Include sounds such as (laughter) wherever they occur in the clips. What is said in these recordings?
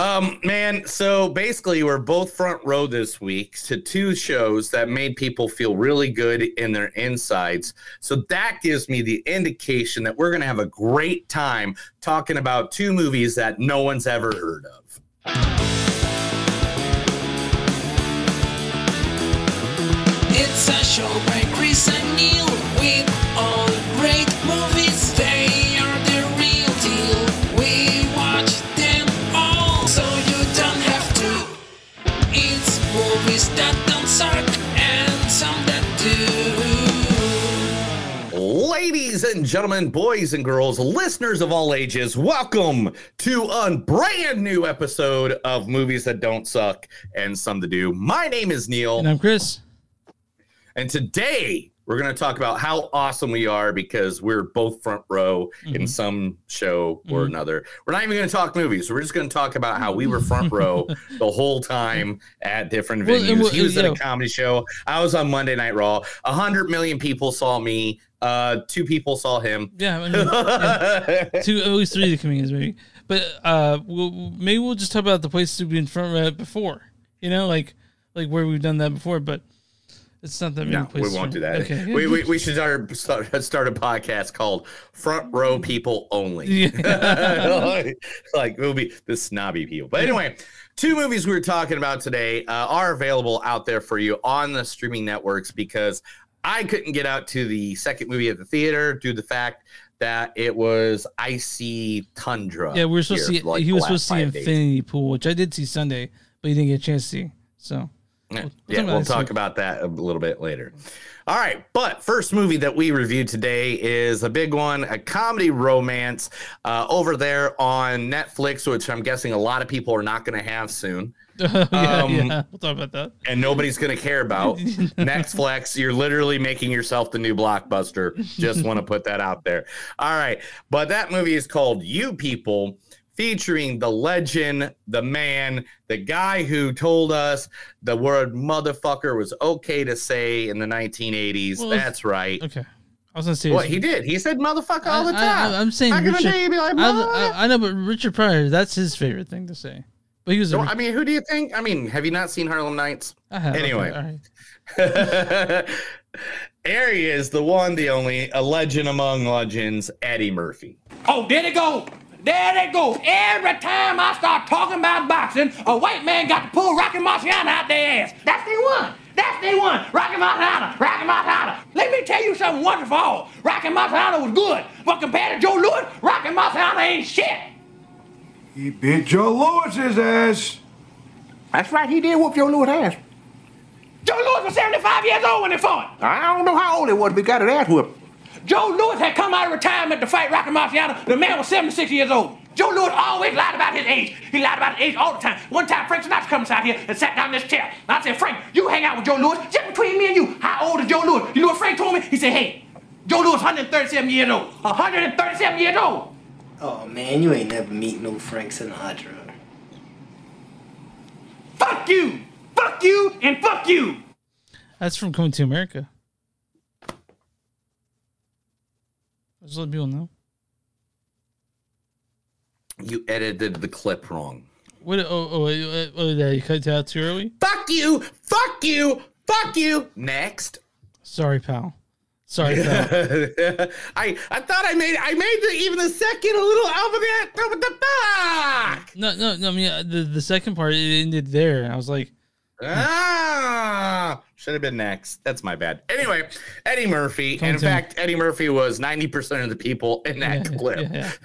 Um, man, so basically, we're both front row this week to two shows that made people feel really good in their insides. So that gives me the indication that we're going to have a great time talking about two movies that no one's ever heard of. It's a show by Chris and Neil with Ladies and gentlemen, boys and girls, listeners of all ages, welcome to a brand new episode of Movies That Don't Suck and Some to Do. My name is Neil. And I'm Chris. And today we're going to talk about how awesome we are because we're both front row in Mhm. some show or Mhm. another. We're not even going to talk movies. We're just going to talk about how we were front (laughs) row the whole time at different Well, venues. what- he was at yeah. a comedy show. I was on Monday Night Raw. A hundred million people saw me. Uh, two people saw him. Yeah, I mean, yeah. (laughs) two, at least three of the comedians maybe. But uh, we'll, maybe we'll just talk about the places we've been front row before. You know, like like where we've done that before. But it's not that many No, we won't do that. Okay. We, we, we should start, start start a podcast called Front Row People Only. like, (laughs) like we'll be the snobby people. But anyway, two movies we were talking about today uh, are available out there for you on the streaming networks because I couldn't get out to the second movie at the theater due to the fact that it was icy tundra. yeah, we were supposed to see. like, he was supposed to see five days. Infinity Pool, which I did see Sunday, but he didn't get a chance to see. So Yeah, We'll yeah, talk about we'll talk about that a little bit later. All right, but first movie that we reviewed today is a big one, a comedy romance uh, over there on Netflix, which I'm guessing a lot of people are not going to have soon, (laughs) yeah, Um, yeah, we'll talk about that. and nobody's going to care about. (laughs) Netflix, you're literally making yourself the new blockbuster. Just want to put that out there. All right, but that movie is called You People. Featuring the legend, the man, the guy who told us the word motherfucker was okay to say in the 1980s. Well, That's right. Okay, I was gonna say What he did, he said motherfucker all the I- I- time. I'm saying Back Richard- day, be like, I, I, I know, but Richard Pryor, that's his favorite thing to say. But he was. A, So, I mean, who do you think? I mean, have you not seen Harlem Nights? I have, okay, anyway. all right. (laughs) Ari is the one, the only, a legend among legends, Eddie Murphy. Oh, there they go. There they go. Every time I start talking about boxing, a white man got to pull Rocky Marciano out their ass. That's the one. That's the one. Rocky Marciano. Rocky Marciano. Let me tell you something wonderful. Rocky Marciano was good, but compared to Joe Louis, Rocky Marciano ain't shit. He beat Joe Louis's ass. That's right. He did whoop Joe Louis' ass. Joe Louis was 75 years old when he fought. I don't know how old he was, but he got his ass whooped. Joe Louis had come out of retirement to fight Rocky Marciano. The man was 76 years old. Joe Louis always lied about his age. He lied about his age all the time. One time, Frank Sinatra comes out here and sat down in this chair. And I said, Frank, you hang out with Joe Louis. Just between me and you, how old is Joe Louis? You know what Frank told me? He said, hey, Joe Louis is 137 years old. 137 years old. Oh man, you ain't never meet no Frank Sinatra. Fuck you. Fuck you and fuck you. That's from Coming to America. Just let people know. You edited the clip wrong. What? Oh, oh, wait, oh, yeah, you cut it out too early. Fuck you! Fuck you! Fuck you! Next. Sorry, pal. Sorry, pal. (laughs) I I thought I made I made the, even the second a little alphabet. What the fuck? no, no, no. I mean, uh, the the second part it ended there, I was like, Ah, should have been next. That's my bad. Anyway, Eddie Murphy. Come and in fact, Eddie Murphy was 90% of the people in that Yeah,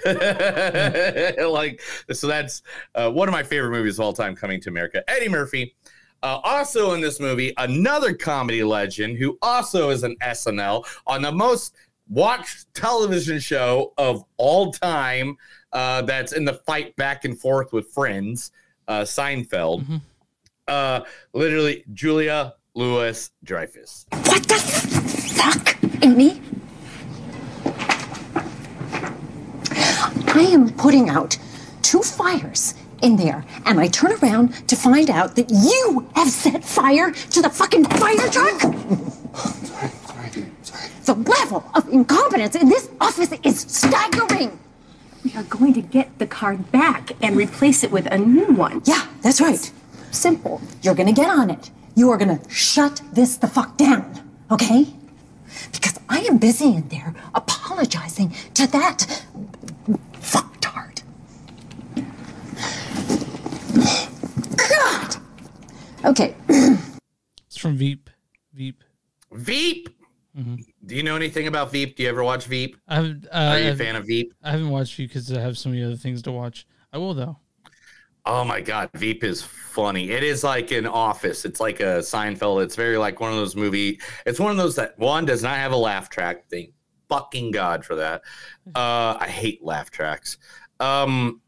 clip. (laughs) like, so that's uh, one of my favorite movies of all time, Coming to America. Eddie Murphy. Uh, also in this movie, another comedy legend who also is an SNL on the most watched television show of all time. Uh, that's in the fight back and forth with Friends, uh, Seinfeld. Mhm. Uh, literally, Julia Lewis Dreyfus. What the fuck, Amy? I am putting out two fires in there, and I turn around to find out that you have set fire to the fucking fire truck. The level of incompetence in this office is staggering. We are going to get the card back and replace it with a new one. Yeah, that's right. Simple. You're gonna get on it. You are gonna shut this the fuck down, okay? Because I am busy in there apologizing to that fucktard. God! Okay, (clears throat) It's from Veep. Veep. Veep. Mm-hmm. Do you know anything about Veep? Do you ever watch Veep? I haven't. Uh, Are you a I've- fan of Veep? I haven't watched Veep because I have so many other things to watch. I will though. Oh my god, Veep is funny. It is like an Office. It's like a Seinfeld. It's very like one of those movie. It's one of those that one does not have a laugh track. Thank fucking god for that. Uh, I hate laugh tracks. Um,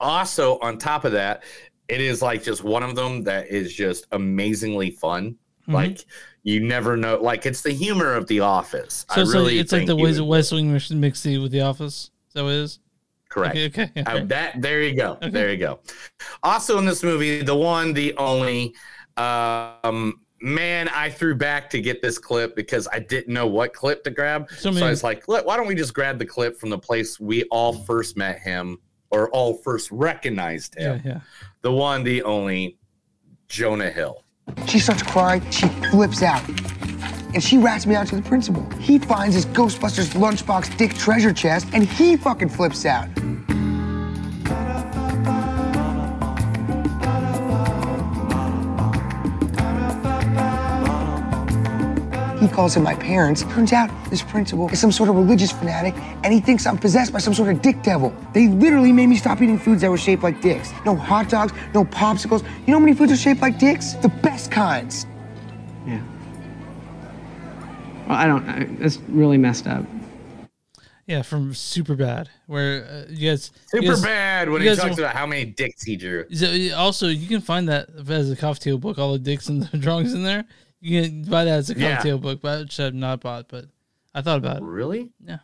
also, on top of that, it is like just one of them that is just amazingly fun. Mhm. Like you never know. Like it's the humor of The Office. So I it's really like it's like the you ways would- of West Wing mix- mixed with The Office. Is that what it is? Correct. Okay. okay, Uh, that there you go. There you go. Also in this movie, the one, the only, um, man, I threw back to get this clip because I didn't know what clip to grab. So So, I was like, why don't we just grab the clip from the place we all first met him or all first recognized yeah, him? yeah. The one, the only, Jonah Hill. She starts crying, she flips out. And she rats me out to the principal. He finds his Ghostbusters lunchbox dick treasure chest and he fucking flips out. He calls in my parents. Turns out this principal is some sort of religious fanatic and he thinks I'm possessed by some sort of dick devil. They literally made me stop eating foods that were shaped like dicks. No hot dogs, no popsicles. You know how many foods are shaped like dicks? The best kinds. I don't. I, that's really messed up. Yeah, from Super Bad, where uh, you guys you Super guys- bad when he talks will- about how many dicks he drew. So, also, you can find that as a cocktail book. All the dicks and (laughs) the drawings in there. You can buy that as a Yeah. cocktail book, but which I've not bought. But I thought about it. Really? Yeah.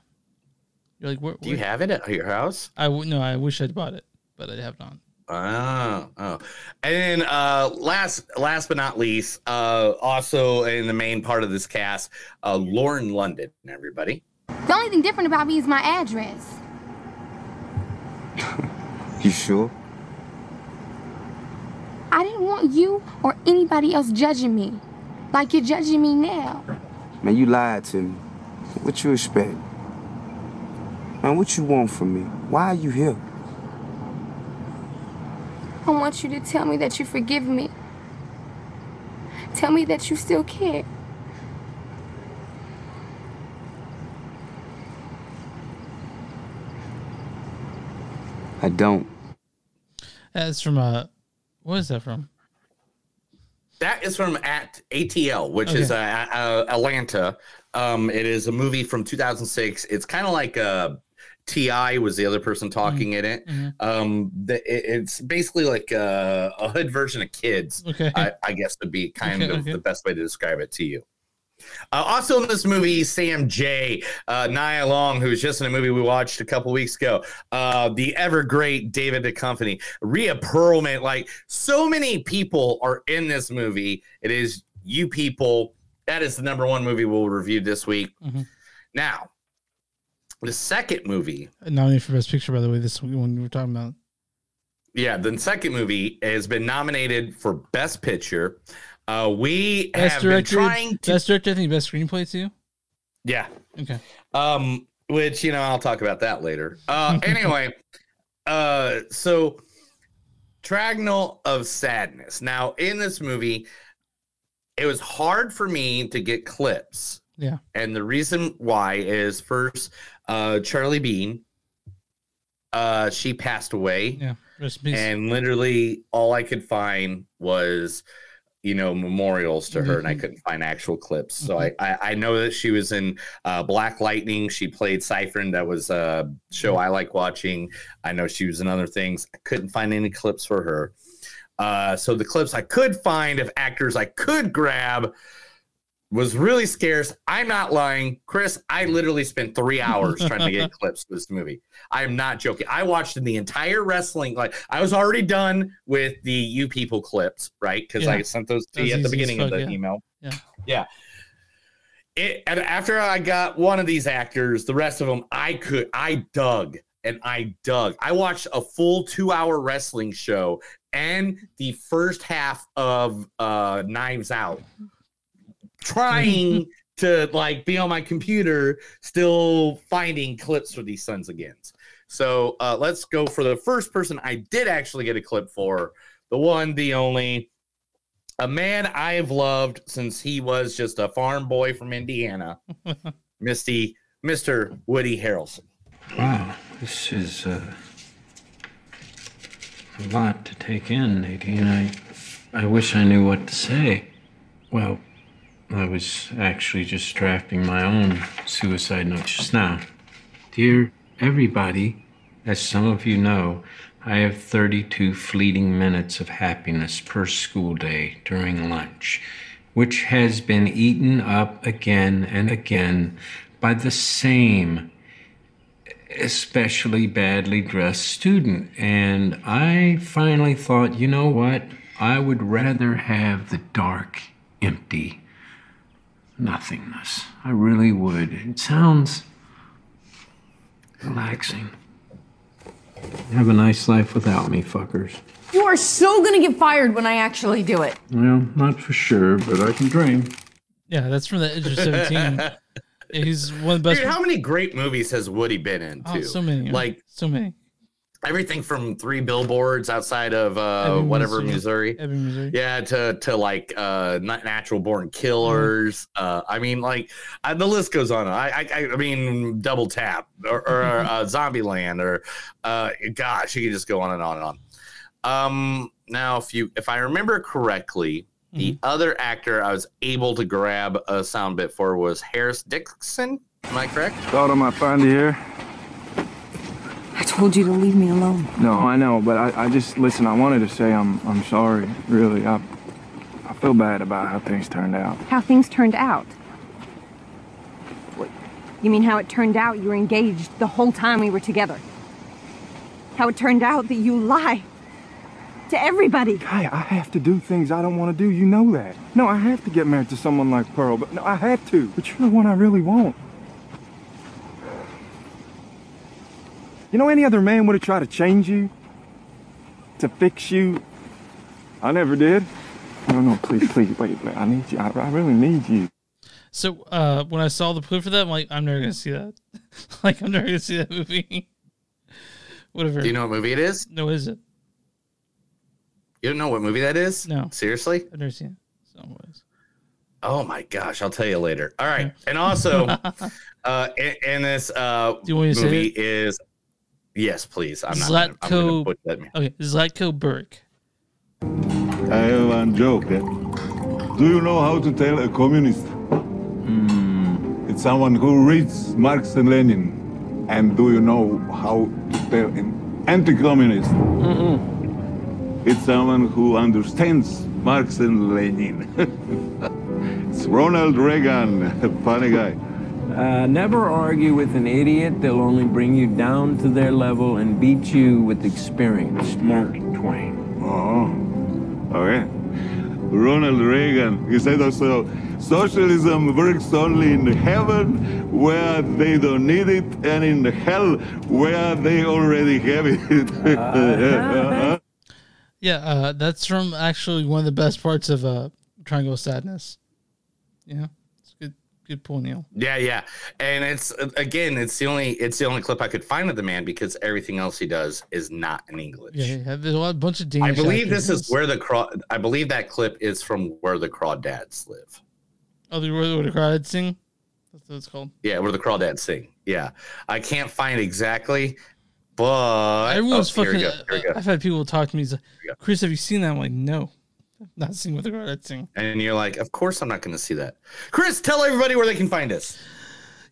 You're like, where, Do you have it at your house? I w- no, I wish I'd bought it, but I have not. Oh, oh. And then uh last last but not least, uh also in the main part of this cast, uh Lauren London, everybody. The only thing different about me is my address. (laughs) You sure? I didn't want you or anybody else judging me like you're judging me now. Man, you lied to me. What you expect? Man, what you want from me? Why are you here? I want you to tell me that you forgive me. Tell me that you still care. I don't. That's from uh, what is that from? That is from at ATL, which is uh, Okay. uh, Atlanta. Um, it is a movie from 2006. It's kind of like uh, T.I. was the other person talking in it. Mhm. Um, the, it- it's basically like a, a hood version of Kids. Okay. I, I guess would be kind Okay, of okay. the best way to describe it to you. Uh, also in this movie, Sam J, uh, Nia Long, who was just in a movie we watched a couple weeks ago, uh, the ever great David Duchovny, Rhea Perlman. Like so many people are in this movie. It is you people. That is the number one movie we'll review this week. Mhm. Now, the second movie Nominated for Best Picture, by the way. This one we were talking about. Yeah, the second movie has been nominated for Best Picture. Uh, we Best have director, been trying to, best director. I think best screenplay too. yeah, Okay. um, which you know I'll talk about that later. Uh, (laughs) anyway, uh, so Triangle of Sadness. Now, in this movie, it was hard for me to get clips, Yeah. and the reason why is first, uh, Charlbi Dean. Uh, she passed away. Yeah. Rest in peace. and literally all I could find was you know memorials to her and I Mhm. couldn't find actual clips so I, I I know that she was in uh, Black Lightning she played Syonide that was a show I like watching I know she was in other things I couldn't find any clips for her uh, so the clips I could find of actors I could grab was really scarce. I'm not lying. Chris, I literally spent three hours trying to get (laughs) clips for this movie. I am not joking. I watched the entire wrestling. Like I was already done with the you people clips, right? Because I sent those to you at the beginning of the yeah. email. Yeah. Yeah. it, and after I got one of these actors, the rest of them I could I dug and I dug. I watched a full two hour wrestling show and the first half of uh Knives Out, trying (laughs) to like be on my computer, still finding clips for these sons again. So uh, let's go for the first person I did actually get a clip for, the one, the only, a man I have loved since he was just a farm boy from Indiana, (laughs) Misty, Mr. Woody Harrelson. Wow, this is uh, a lot to take in, Nadine. I, I wish I knew what to say. Well, I was actually just drafting my own suicide note just now. Dear everybody, as some of you know, I have 32 fleeting minutes of happiness per school day during lunch, which has been eaten up again and again by the same especially badly dressed student. And I finally thought, you know what? I would rather have the dark, empty nothingness. I really would. It sounds relaxing. Have a nice life without me, fuckers. You are so gonna get fired when I actually do it. Well, not for sure, but I can dream. Yeah, that's from the Edge of 17. (laughs) He's one of the best. Dude, how many great movies has Woody been in? Oh, Too? so many. Like so many. Everything from three billboards outside of uh, Ebbing, whatever Missouri. Missouri. Ebbing, Missouri. Yeah, to to like uh, Na- natural born killers. Uh, I mean, like uh, the list goes on. I I, I mean, double tap or, or uh, Zombieland or uh, gosh, you could just go on and on and on. Um, now, if you if I remember correctly, the other actor I was able to grab a sound bit for was Harris Dickinson. Am I correct? Thought I might find you here. I told you to leave me alone. No, I know, but I, I just listen. I wanted to say I'm I'm sorry. Really, I I feel bad about how things turned out. How things turned out. You mean how it turned out you were engaged the whole time we were together? How it turned out that you lie to everybody. Hey, I have to do things I don't want to do. You know that. No, I have to get married to someone like Pearl, but no, I have to. But you're the one I really want. You know, any other man would have tried to change you, to fix you. I never did. No, no, please, please, wait, wait. I need you. I, I really need you. So uh, when I saw the clip for that, I'm like, I'm never gonna see that. (laughs) like, I'm never gonna see that movie. (laughs) Whatever. Do you know what movie it is? No, is it? You don't know what movie that is? No. Seriously? I've never seen it. So anyways. Oh my gosh, I'll tell you later. All right. And also, (laughs) uh, in, in this uh, Do you want me to say movie it? is yes, please. I'm not. Gonna, I'm gonna Zlatko. put. Okay, Zlatko Burke. I have one joke. eh? Do you know how to tell a communist? Hmm, It's someone who reads Marx and Lenin. And do you know how to tell an anti-communist? It's someone who understands Marx and Lenin. (laughs) it's Ronald Reagan, (laughs) funny guy. Uh, never argue with an idiot. They'll only bring you down to their level and beat you with experience. Mark Twain. Oh, okay. Ronald Reagan, he said also, socialism works only in heaven where they don't need it, and in hell where they already have it. (laughs) Yeah, uh, that's from actually one of the best parts of uh, Triangle of Sadness. Yeah, it's good. Pull, Neil. Yeah, yeah. And it's again, it's the only it's the only clip I could find of the man because everything else he does is not in English. Yeah, yeah. There's a lot, bunch of I believe actors this is where the craw. I believe that clip is from where the crawdads live. Oh, the where the crowd sing. That's what it's called. Yeah, where the crawdads sing. Yeah, I can't find exactly, but Everyone's oh, here we fucking. go, here we uh, go. I've had people talk to me. Like, Chris, have you seen that? I'm like, no, not seen the crowd sing. And you're like, of course I'm not going to see that. Chris, tell everybody where they can find us.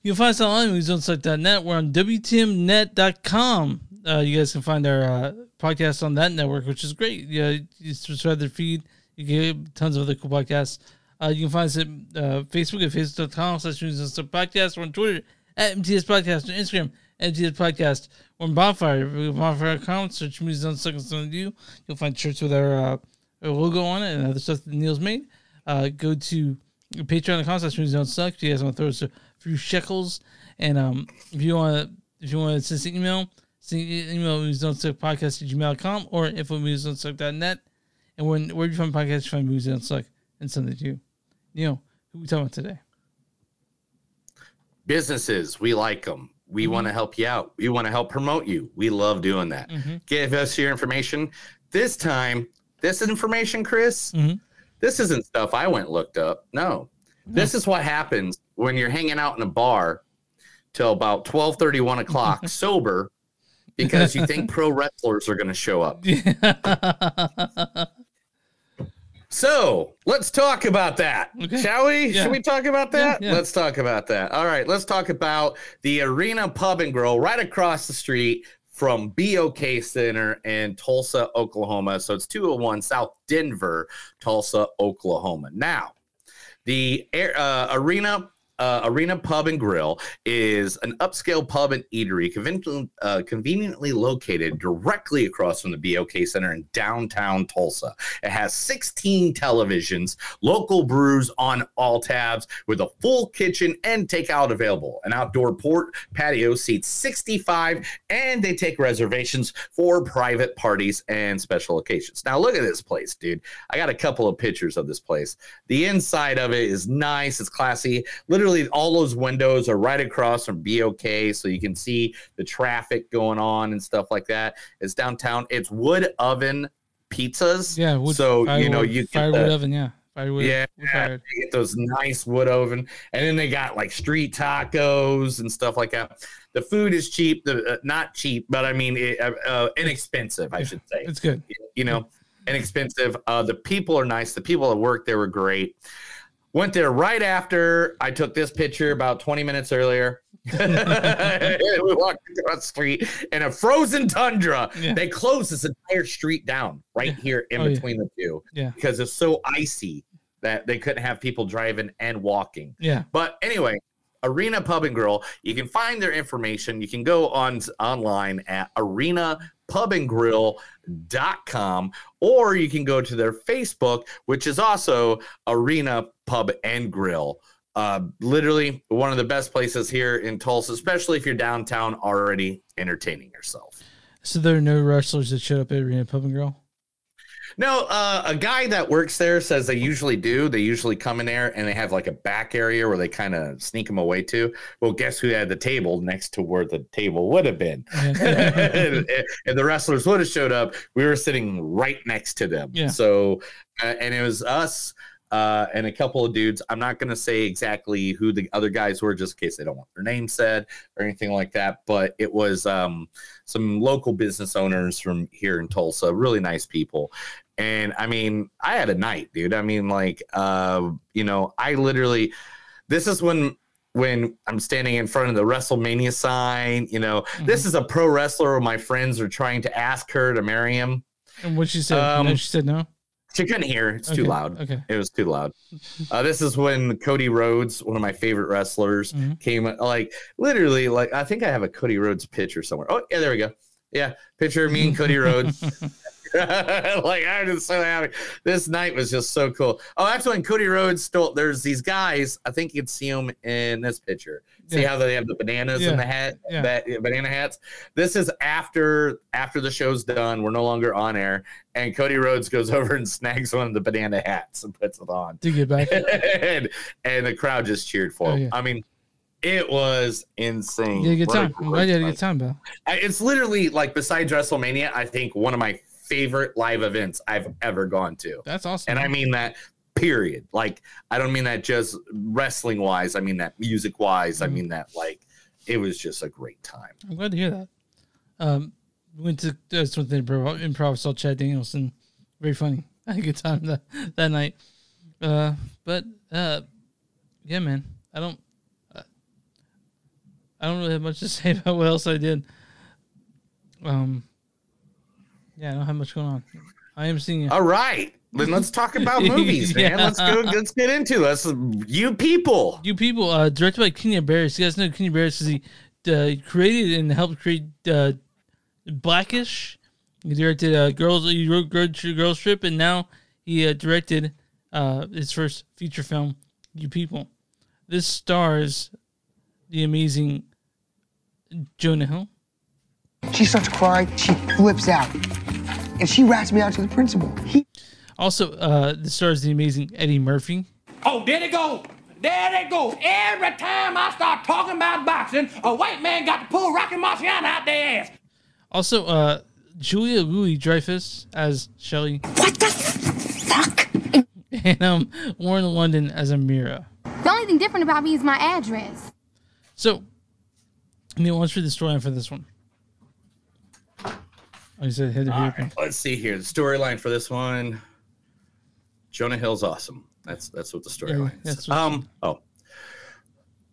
You'll find us online at moviesonsuck.net. We're on WTMnet.com. Uh, you guys can find our uh, podcast on that network, which is great. Yeah, you subscribe to their feed. You get tons of other cool podcasts. Uh, you can find us at uh, Facebook at facebook.com slash podcast. We're on Twitter at MTS Podcast. On Instagram, MTS Podcast. We're on Bonfire. On Bonfire.com. Search Unstuck and something to do. You'll find shirts with our, uh, our logo on it and other stuff that Neil's made. Uh, go to Patreon.com slash movies don't suck. If you guys want to throw us a few shekels, and um, if you want to, if you want to send us an email, send an email movies don't suck podcast at gmail.com or info movies don't suck.net. And when where you find podcasts, you find movies don't suck and send it to you. Neil, who we talking about today? Businesses, we like them. We want to help you out. We want to help promote you. We love doing that. Mhm. Give us your information. This time, this information, Chris, mm-hmm. this isn't stuff I went and looked up. No. This is what happens when you're hanging out in a bar till about 12 1 o'clock (laughs) sober because you think pro wrestlers are going to show up. (laughs) So let's talk about that, shall we? Yeah. Should we talk about that? Yeah, yeah. Let's talk about that. All right, let's talk about the Arena Pub and Grill right across the street from BOK Center in Tulsa, Oklahoma. So it's 201 South Denver, Tulsa, Oklahoma. Now, the air, uh, Arena uh, Arena Pub and Grill is an upscale pub and eatery conveniently, uh, conveniently located directly across from the BOK Center in downtown Tulsa. It has 16 televisions, local brews on all tabs, with a full kitchen and takeout available. An outdoor port patio seats 65, and they take reservations for private parties and special occasions. Now, look at this place, dude. I got a couple of pictures of this place. The inside of it is nice, it's classy. Literally, all those windows are right across from BOK, so you can see the traffic going on and stuff like that. It's downtown. It's wood oven pizzas. Yeah, wood, so you know you get firewood the- oven, yeah, firewood. yeah, you get those nice wood oven, and then they got like street tacos and stuff like that. The food is cheap, the uh, not cheap, but I mean it, uh, uh, inexpensive, I should say. It's good. You know, inexpensive. Uh, the people are nice. The people that work there were great. Went there right after I took this picture about 20 minutes earlier. (laughs) (laughs) we walked across the street in a frozen tundra. Yeah. They closed this entire street down right here in Oh, yeah. between the two Yeah. because it's so icy that they couldn't have people driving and walking. Yeah. But anyway, Arena Pub and Grill, you can find their information. You can go on online at arena pub and arenapubandgrill.com or you can go to their Facebook, which is also Arena Pub and Grill. Uh, literally one of the best places here in Tulsa, especially if you're downtown already entertaining yourself. So there are no wrestlers that showed up at Arena Pub and Grill. No, uh, a guy that works there says they usually do. They usually come in there and they have like a back area where they kind of sneak them away to. Well, guess who had the table next to where the table would have been? (laughs) and, and the wrestlers would have showed up. We were sitting right next to them. Yeah. So, uh, and it was us uh, and a couple of dudes. I'm not going to say exactly who the other guys were, just in case they don't want their name said or anything like that. But it was um, some local business owners from here in Tulsa, really nice people. And I mean, I had a night, dude. I mean, like, uh, you know, I literally, this is when when I'm standing in front of the WrestleMania sign. You know, this is a pro wrestler. My friends are trying to ask her to marry him. And what she said? Um, no, she said no. She couldn't hear. It's too loud. okay. It was too loud. Uh, this is when Cody Rhodes, one of my favorite wrestlers, Mm-hmm. came like literally like I think I have a Cody Rhodes picture somewhere. Oh yeah, there we go. Yeah, picture of me and Cody Rhodes. (laughs) (laughs) like I'm just so happy. This night was just so cool. Oh, that's when Cody Rhodes stole. There's these guys. I think you can see them in this picture. See Yeah. how they have the bananas Yeah. in the hat, Yeah. that banana hats. This is after after the show's done. We're no longer on air, and Cody Rhodes goes (laughs) over and snags one of the banana hats and puts it on. To get back. (laughs) and, and the crowd just cheered for Oh, him. yeah. I mean, it was insane. You had a good What time. I'm glad you had a good time, Bill. It's literally like besides WrestleMania, I think one of my favorite live events I've ever gone to. That's awesome. And I mean that period. Like I don't mean that just wrestling wise. I mean that music wise. I Mhm. mean that like it was just a great time. I'm glad to hear that. Um, went to that's one thing improv, improv saw Chad Danielson. Very funny. (laughs) I had a good time that that night. Uh, but uh, yeah, man. I don't. Uh, I don't really have much to (laughs) say about what else I did. Um. Yeah, I don't have much going on. I am seeing it. All right. Then let's talk (laughs) about movies, man. Let's go. Let's get into this. You people. You people, uh, directed by Kenya Barris. You guys know Kenya Barris because he uh, created and helped create uh, Blackish. He directed uh, Girls. He wrote Girl, Girls Trip, and now he uh, directed uh, his first feature film, you people. This stars the amazing Jonah Hill. She starts crying. She flips out. And she rats me out to the principal. He Also, uh, this stars the amazing Eddie Murphy. Oh, there they go. There they go. Every time I start talking about boxing, a white man got to pull Rocky Marciano out their ass. Also, uh, Julia Louis Dreyfus as Shelley. What the fuck? (laughs) And um, Lauren London as Amira. The only thing different about me is my address. So, Neil, let's read the storyline for this one. Oh, you said All right, let's see here. The storyline for this one. Jonah Hill's awesome. That's that's what the storyline that's is. Um. Oh.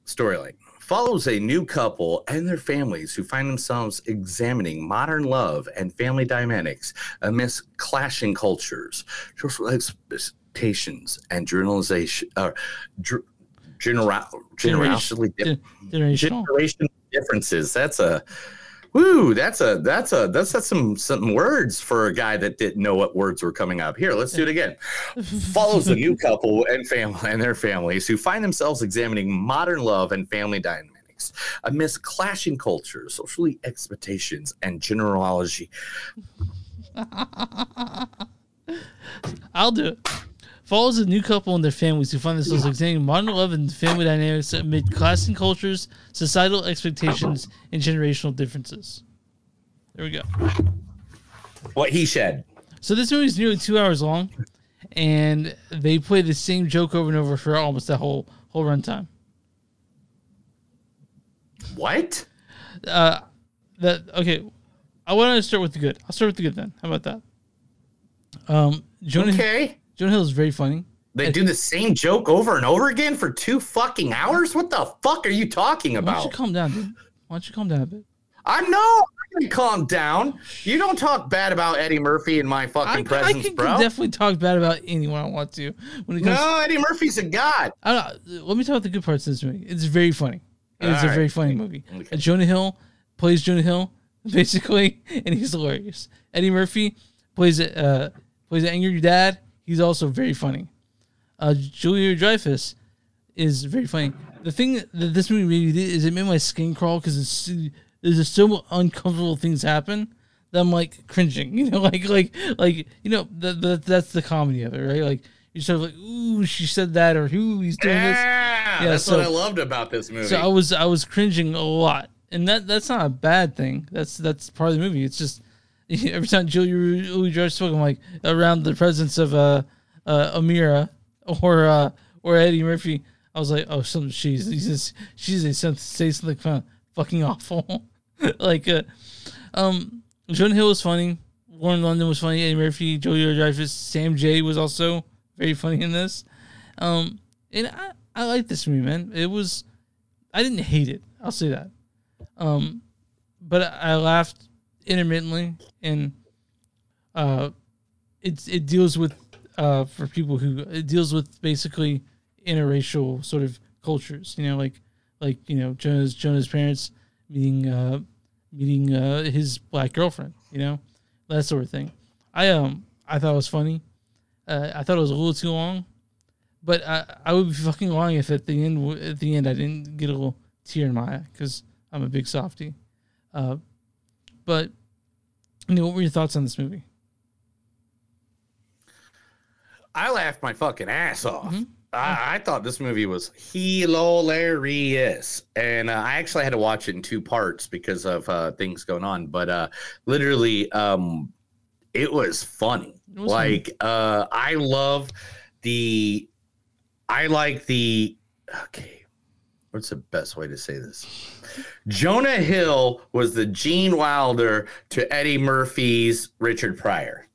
Storyline follows a new couple and their families who find themselves examining modern love and family dynamics amidst clashing cultures, social expectations, and generalization. Uh, dr- genera- generationally Generational. generation differences. That's a woo. That's a that's a that's, that's some some words for a guy that didn't know what words were coming up. Here, let's do it again. (laughs) Follows a new couple and family and their families who find themselves examining modern love and family dynamics amidst clashing cultures, social expectations, and genealogy. (laughs) I'll do it. Follows a new couple and their families who find themselves examining modern love and family dynamics amid class and cultures, societal expectations, and generational differences. There we go. What he said. So this movie is nearly two hours long, and they play the same joke over and over for almost that whole whole runtime. What? Uh, that okay. I want to start with the good. I'll start with the good then. How about that? Um, Jonah. Okay. Jonah Hill is very funny. They do the same joke over and over again for two fucking hours. What the fuck are you talking Why don't you about? calm down, dude? Why don't you calm down a bit? I know. I'm gonna calm down. You don't talk bad about Eddie Murphy in my fucking I, I presence, can bro. definitely talk bad about anyone I want to. When it comes No, Eddie Murphy's a god. I don't, let me talk about the good parts of this movie. It's very funny. It's a very funny movie. Uh, Jonah Hill plays Jonah Hill (laughs) basically, and he's hilarious. Eddie Murphy plays uh plays an angry dad. He's also very funny. Uh, Julia Dreyfus is very funny. The thing that this movie made me do is it made my skin crawl because there's just so uncomfortable things happen that I'm like cringing. (laughs) You know, like like like you know that that that's the comedy of it, right? Like you're sort of like, ooh, she said that, or ooh, he's doing this. Yeah, that's what I loved about this movie. So I was I was cringing a lot, and that that's not a bad thing. That's that's part of the movie. It's just (laughs) every time Julia Louis spoke, I'm like around the presence of uh, uh Amira or uh or Eddie Murphy. I was like, oh, some she's he's just, she's a say something fun, fucking awful. (laughs) like uh, um, Jonah Hill was funny. Lauren London was funny. Eddie Murphy, Julia Dreyfus, Sam J was also very funny in this. Um, and I I like this movie, man. It was I didn't hate it. I'll say that. Um, but I laughed intermittently, and uh, it it deals with uh for people who it deals with basically interracial sort of cultures. You know, like like you know Jonah's Jonah's parents meeting uh meeting uh his black girlfriend. You know, that sort of thing. I um I thought it was funny. Uh, I thought it was a little too long, but I I would be fucking lying if at the end at the end I didn't get a little tear in my eye because I'm a big softie. Uh, but what were your thoughts on this movie? I laughed my fucking ass off. Mm-hmm. I, I thought this movie was hilarious, and uh, I actually had to watch it in two parts because of uh, things going on. But uh, literally, um, it was funny. was like uh, I love the, I like the. Okay, what's the best way to say this? Jonah Hill was the Gene Wilder to Eddie Murphy's Richard Pryor.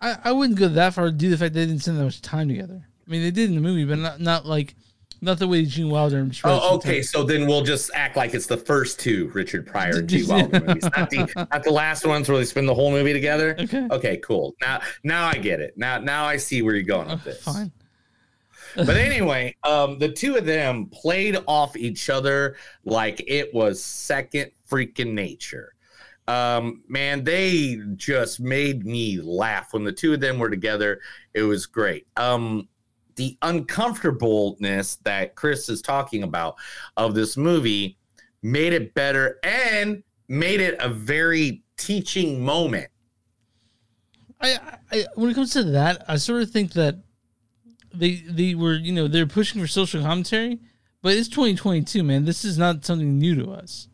I, I wouldn't go that far due to the fact they didn't spend that much time together. I mean, they did in the movie, but not not like not the way Gene Wilder and Shredder Oh, okay. So then we'll just act like it's the first two Richard Pryor and Gene (laughs) Wilder movies, not the not the last ones where they spend the whole movie together. Okay. Okay. Cool. Now now I get it. Now now I see where you're going with oh, this. Fine. But anyway, um, the two of them played off each other like it was second freaking nature. Um, man, they just made me laugh when the two of them were together. It was great. Um, the uncomfortableness that Chris is talking about of this movie made it better and made it a very teaching moment. I, I when it comes to that, I sort of think that they they were you know they're pushing for social commentary, but it's 2022, man. This is not something new to us.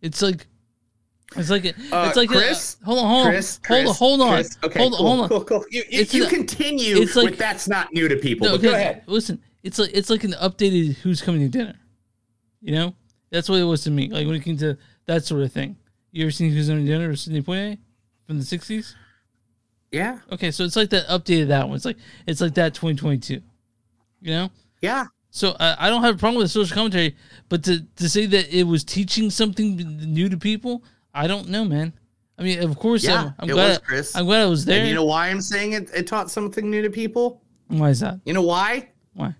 It's like it's like a, Uh, it's like a- Chris? hold on, hold on, Chris? hold on, hold on, Chris? Okay, hold on, cool, hold on. cool, cool. You, you, you an- continue it's like- with that's not new to people. No, but go ahead. Listen, it's like it's like an updated Who's Coming to Dinner. You know, that's what it was to me. Like when it came to that sort of thing. You ever seen Who's Coming to Dinner with Sidney Poitier from the '60s? Yeah. Okay, so it's like that updated that one. It's like it's like that 2022. You know? Yeah. So I I don't have a problem with social commentary, but to to say that it was teaching something new to people, I don't know, man. I mean, of course, Yeah, I'm, I'm it glad. was, Chris. I'm glad I was there. And you know why I'm saying it, it taught something new to people? Why is that? You know why? Why?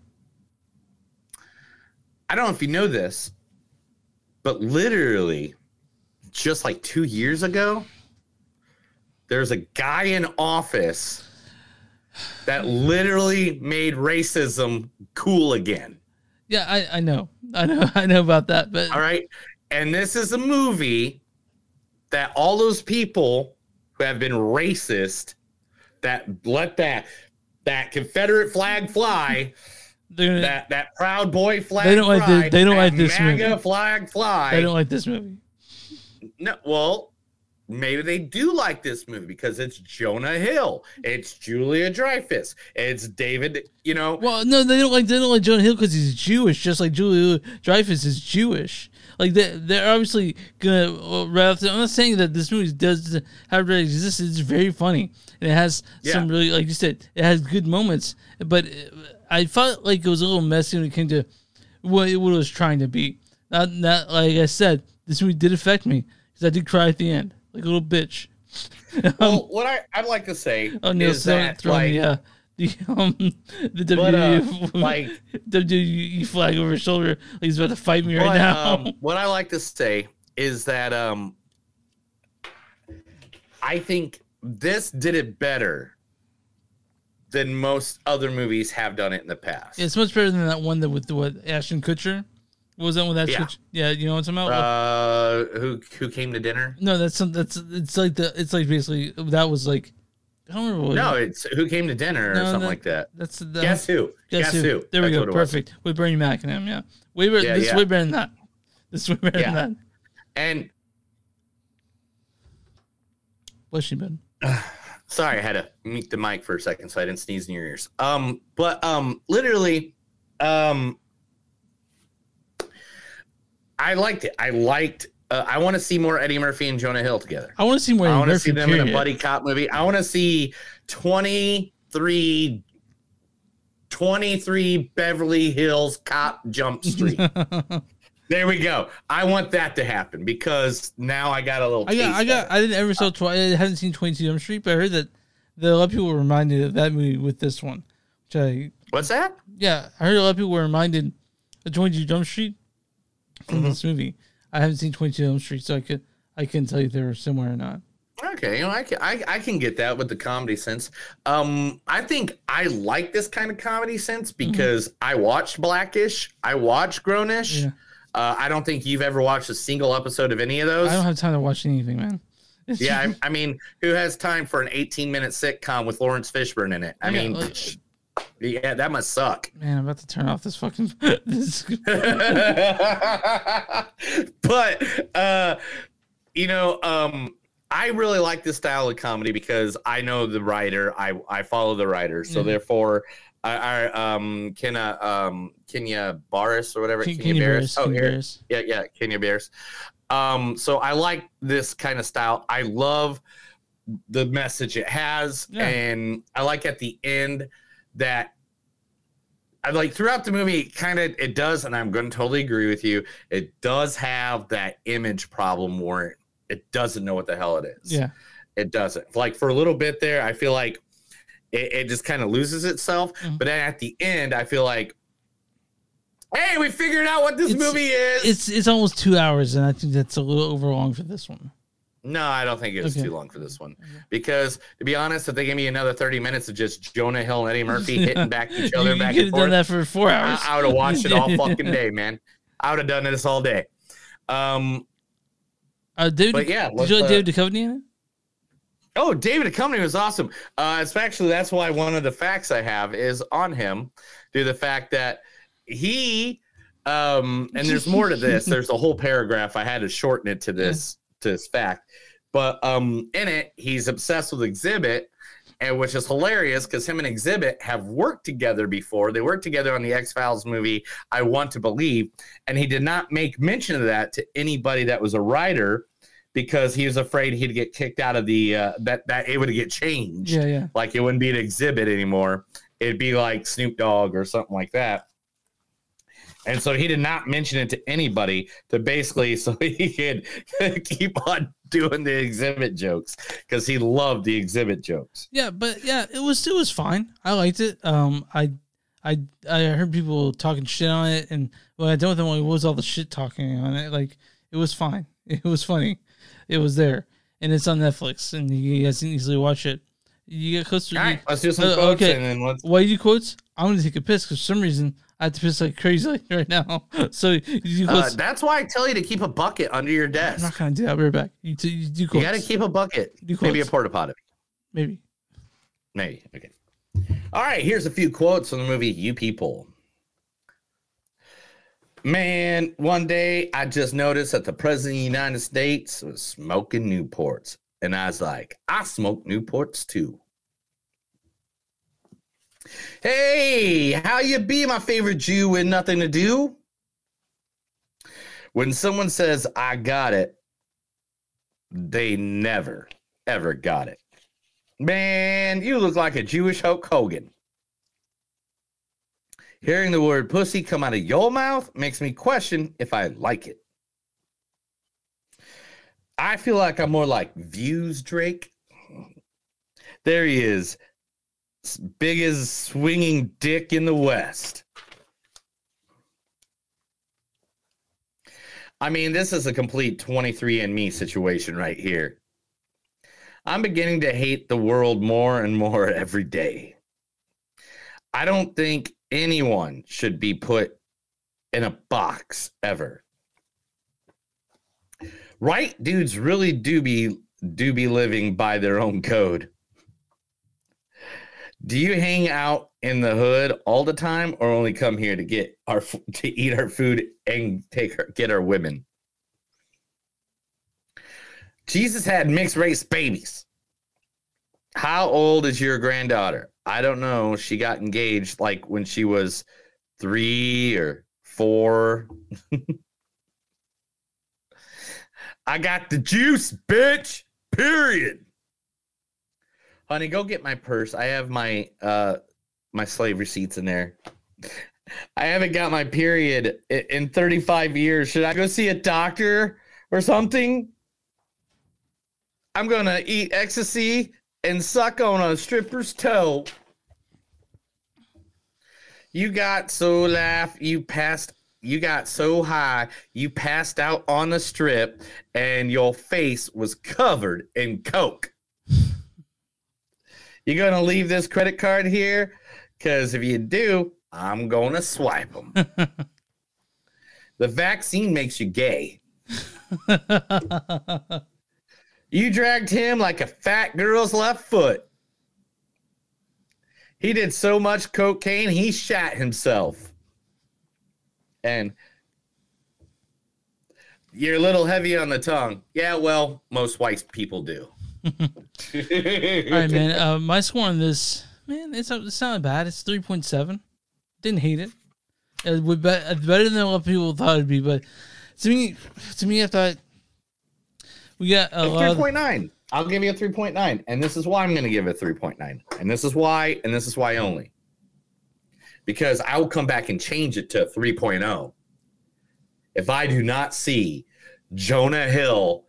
I don't know if you know this, but literally just like two years ago, there's a guy in office that literally made racism cool again. Yeah, I, I know, I know, (laughs) I know about that. But All right. And this is a movie that all those people who have been racist that let that that Confederate flag fly, (laughs) that that proud boy flag. They don't like this- they don't like this MAGA movie. flag fly. I don't like this movie. No, well, maybe they do like this movie because it's Jonah Hill, it's Julia Dreyfus, it's David. You know, Well, no, they don't like they don't like Jonah Hill because he's Jewish, just like Julia Dreyfus is Jewish. Like they they're obviously gonna. Uh, well, right the- I'm not saying that this movie does have really exist. It's very funny and it has some really, like you said, it has good moments. But I felt like it was a little messy when it came to what it, what it was trying to be. Not not like I said, this movie did affect me because I did cry at the end, like a little bitch. (laughs) well, what I, I'd like to say Oh, Neil is that throwing like, the (laughs) uh, the um the But, uh, WWE like- (laughs) WWE flag over his shoulder like he's about to fight me right now. um, what I like to say is that um, I think this did it better than most other movies have done it in the past. it's much better than that one that with what Ashton Kutcher. What was that one? That's Yeah. Yeah. You know what I'm talking about? Uh, who who came to dinner? no, that's some. That's it's like the. It's like basically that was like. I don't remember. What No, it's who came to dinner or No, something that- like that. That's the, Guess who? Guess, who? There we That's go. it. Perfect. With Bernie Mac and him. Yeah. Way better. Yeah, this yeah. way better than that. This is way better Yeah. than that. And Bless you, Ben. (sighs) sorry, I had to mute the mic for a second so I didn't sneeze in your ears. Um, but um, literally, um, I liked it. I liked. Uh, I want to see more Eddie Murphy and Jonah Hill together. I want to see more. I want to see them in a buddy cop movie. I want to see 23 23 Beverly Hills Cop Jump Street. (laughs) there we go. I want that to happen because now I got a little I got, I got, I didn't ever saw. Twi- I hadn't seen Twenty Two Jump Street, but I heard that that a lot of people were reminded of that movie with this one. Which I, What's that? yeah, I heard a lot of people were reminded of Twenty Two Jump Street from Mm-hmm. this movie. I haven't seen Twenty Two Jump Street, so I could, I couldn't tell you if they were similar or not. Okay, you know, I can I, I can get that with the comedy sense. Um, I think I like this kind of comedy sense because I watched Blackish, I watched Grownish. Yeah. Uh, I don't think you've ever watched a single episode of any of those. I don't have time to watch anything, man. Yeah, I, I mean, who has time for an 18 minute sitcom with Laurence Fishburne in it? I Yeah, mean, like- yeah, that must suck. man, I'm about to turn off this fucking. (laughs) this, (laughs) but uh you know um i really like this style of comedy because i know the writer i i follow the writer so Mhm. therefore I, I um Kenya um Kenya Barris or whatever Ken- Kenya Kenya Barris Barris, oh Kenya. Barris. yeah yeah Kenya Barris um so I like this kind of style I love the message it has Yeah. and I like at the end that I like throughout the movie, kind of it does, and I'm going to totally agree with you. It does have that image problem where it doesn't know what the hell it is. yeah, It doesn't. Like for a little bit there, I feel like it, it just kind of loses itself. Mhm. But then at the end, I feel like, hey, we figured out what this It's- movie is. it's it's almost two hours, and I think that's a little over long for this one. No, I don't think it was Okay. too long for this one. Because to be honest, if they gave me another 30 minutes of just Jonah Hill and Eddie Murphy hitting back (laughs) each other you back and have done that for four hours. I, I would have watched it all (laughs) fucking day, man. I would have done this all day. Um, Uh, David, But yeah, did you like uh, David Duchovny? Oh, David Duchovny was awesome. Uh, it's actually that's why one of the facts I have is on him, due to the fact that he, um, and there's more to this. (laughs) There's a whole paragraph. I had to shorten it to this to this fact, but um, in it, he's obsessed with Xzibit, and which is hilarious because him and Xzibit have worked together before. They worked together on the X Files movie. I want to believe, and he did not make mention of that to anybody that was a writer because he was afraid he'd get kicked out of the uh, that that it would get changed. Yeah, yeah. Like it wouldn't be an Xzibit anymore. It'd be like Snoop Dogg or something like that. And so he did not mention it to anybody to basically so (laughs) he could keep on doing the Xzibit jokes because he loved the Xzibit jokes. Yeah, but yeah, it was it was fine. I liked it. Um, I I I heard people talking shit on it, and when I them, what was all the shit talking on it? Like it was fine. (laughs) It was funny. It was there, and it's on Netflix, and you guys can easily watch it. You get close to. All right, let's do some quotes and then let's- Why you do quotes? I'm gonna take a piss because for some reason I have to piss like crazy right now. (laughs) So you Uh, that's why I tell you to keep a bucket under your desk. I'm not gonna do that. Right back. You, you do You got to keep a bucket. Do Maybe a porta potty. Maybe. Maybe. Okay. All right. Here's a few quotes from the movie You People. Man, one day I just noticed that the president of the United States was smoking Newports. And I was like, I smoke Newports too. Hey, how you be, my favorite Jew with nothing to do? When someone says, I got it, they never, ever got it. Man, you look like a Jewish Hulk Hogan. Hearing the word pussy come out of your mouth makes me question if I like it. I feel like I'm more like Views Drake. There he is, s- big as swinging dick in the West. I mean, this is a complete 23andMe situation right here. I'm beginning to hate the world more and more (laughs) every day. I don't think anyone should be put in a box ever. Right dudes really do be do be living by their own code. Do you hang out in the hood all the time or only come here to get our (laughs) to eat our food and take our, get our women? Jesus had mixed race babies. How old is your granddaughter? I don't know. She got engaged like when she was three or four. (laughs) I got the juice, bitch. Period. Honey, go get my purse. I have my uh my slave receipts in there. I haven't got my period in 35 years. Should I go see a doctor or something? I'm gonna eat ecstasy and suck on a stripper's toe. You got so laugh, you passed, you got so high, you passed out on the strip, and your face was covered in coke. You gonna leave this credit card here? Because if you do, I'm gonna swipe them. (laughs) the vaccine makes you gay. (laughs) You dragged him like a fat girl's left foot. He did so much cocaine, he shat himself. And you're a little heavy on the tongue. Yeah, well, most white people do. All right, man. Uh, my score on this, man, it's not, it's not bad. It's three point seven. Didn't hate it. It would be it's better than what people thought it'd be, but to me, to me, I thought we got a lot. Of, 3.9. I'll give you a 3.9. And this is why I'm going to give it 3.9. And this is why, and this is why only. Because I will come back and change it to 3.0 if I do not see Jonah Hill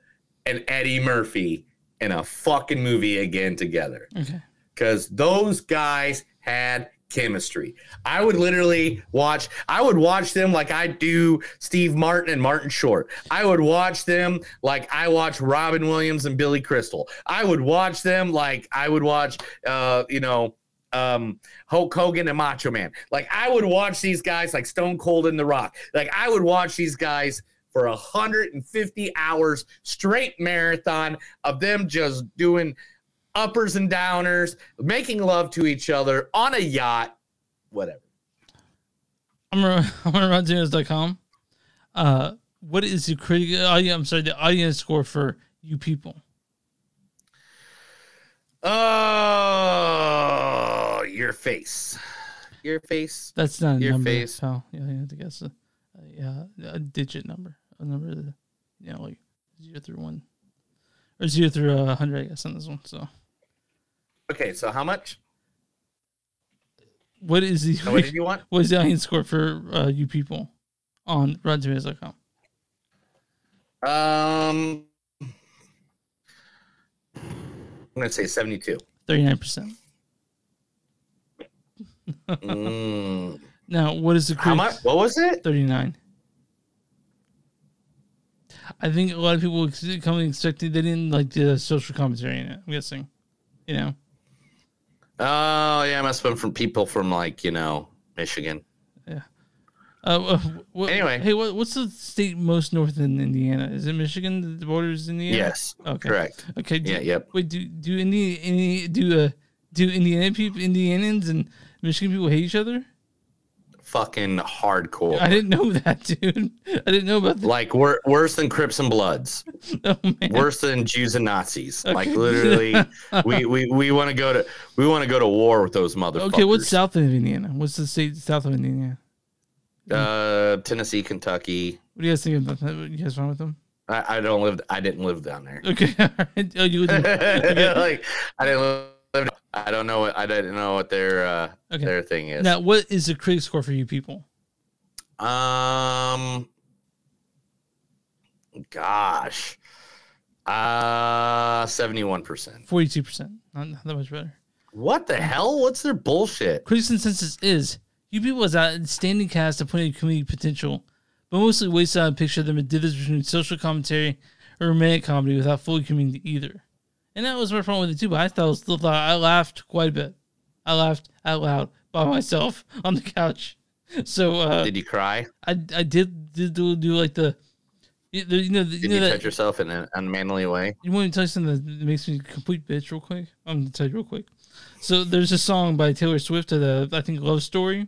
and Eddie Murphy in a fucking movie again together. Okay. Because those guys had chemistry. I would literally watch. I would watch them like I do Steve Martin and Martin Short. I would watch them like I watch Robin Williams and Billy Crystal. I would watch them like I would watch, uh, you know, um, Hulk Hogan and Macho Man. Like I would watch these guys like Stone Cold and The Rock. Like I would watch these guys for 150 hours straight marathon of them just doing uppers and downers, making love to each other on a yacht, whatever. I'm gonna (laughs) I'm gonna run tomatoes.com. Uh, what is the critic? Oh, I'm sorry. The audience score for you people. Oh, your face, your face. That's not your number. face. pal. yeah, you have to guess a, a, a digit number, number, that, you know, like zero through one, or zero through a hundred. I guess on this one. So, Okay, so how much? what is the what did (laughs) you want? What is the audience score for uh, you people on RottenTomatoes.com? Um, I'm gonna say 72. Thirty nine percent. Mm. (laughs) Now, what is the How much? What was it? Thirty nine. I think a lot of people coming expecting they didn't like the social commentary in it. I'm guessing, you know. Oh yeah, it must have been from people from like you know Michigan. Yeah. Uh, what, Anyway. hey, what, what's the state most north in Indiana? Is it Michigan? The border is Indiana. Yes, Okay. correct. Okay. Do, Yeah, yep. Wait, do do Indi, any do uh do Indiana people, Indianans and Michigan people hate each other? Fucking hardcore. I didn't know that, dude. I didn't know about that. like wor- worse than Crips and Bloods, (laughs) Oh, man. worse than Jews and Nazis. Like literally, (laughs) we we, we want to go to we want to go to war with those motherfuckers. Okay, what's south of Indiana? What's the state south of Indiana? uh, Tennessee, Kentucky? What do you guys think about that? What you guys wrong with them? I, I don't live. I didn't live down there. Okay, (laughs) all right. Oh, you okay. like I didn't live. I don't know what I didn't know what their uh, Okay. their thing is. Now, what is the critic score for you people? Um, gosh, uh, seventy-one percent. Forty-two percent. Not, that much better. What the hell? What's their bullshit? Critics' consensus is you people as outstanding cast of plenty of comedic potential, but mostly wasted on a picture of them a difference between social commentary or romantic comedy without fully committing to either. And that was my problem with it too. But I thought, still thought I laughed quite a bit. I laughed out loud by myself (laughs) on the couch. So uh, Did you cry? I I did did do, do like the you know, you know, the- Did you you know that, touch yourself in an unmanly way? you want me to tell you something that makes me a complete bitch real quick? I'm gonna tell you real quick. So there's a song by Taylor Swift, uh, the I think Love Story,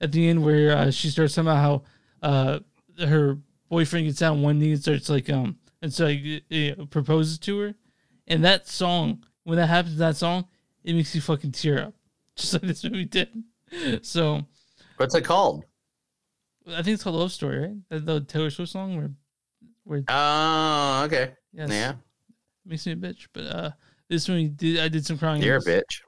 at the end where uh, she starts talking about how uh, her boyfriend gets down on one knee and starts like um and so he, uh, proposes to her, and that song when that happens, that song it makes you fucking tear up, (laughs) just like this movie did. So What's it called? I think it's called Love Story, right? The, the Taylor Swift song where where Oh, okay. Yes. Yeah, makes me a bitch. But uh, this movie did I did some crying. you're a bitch.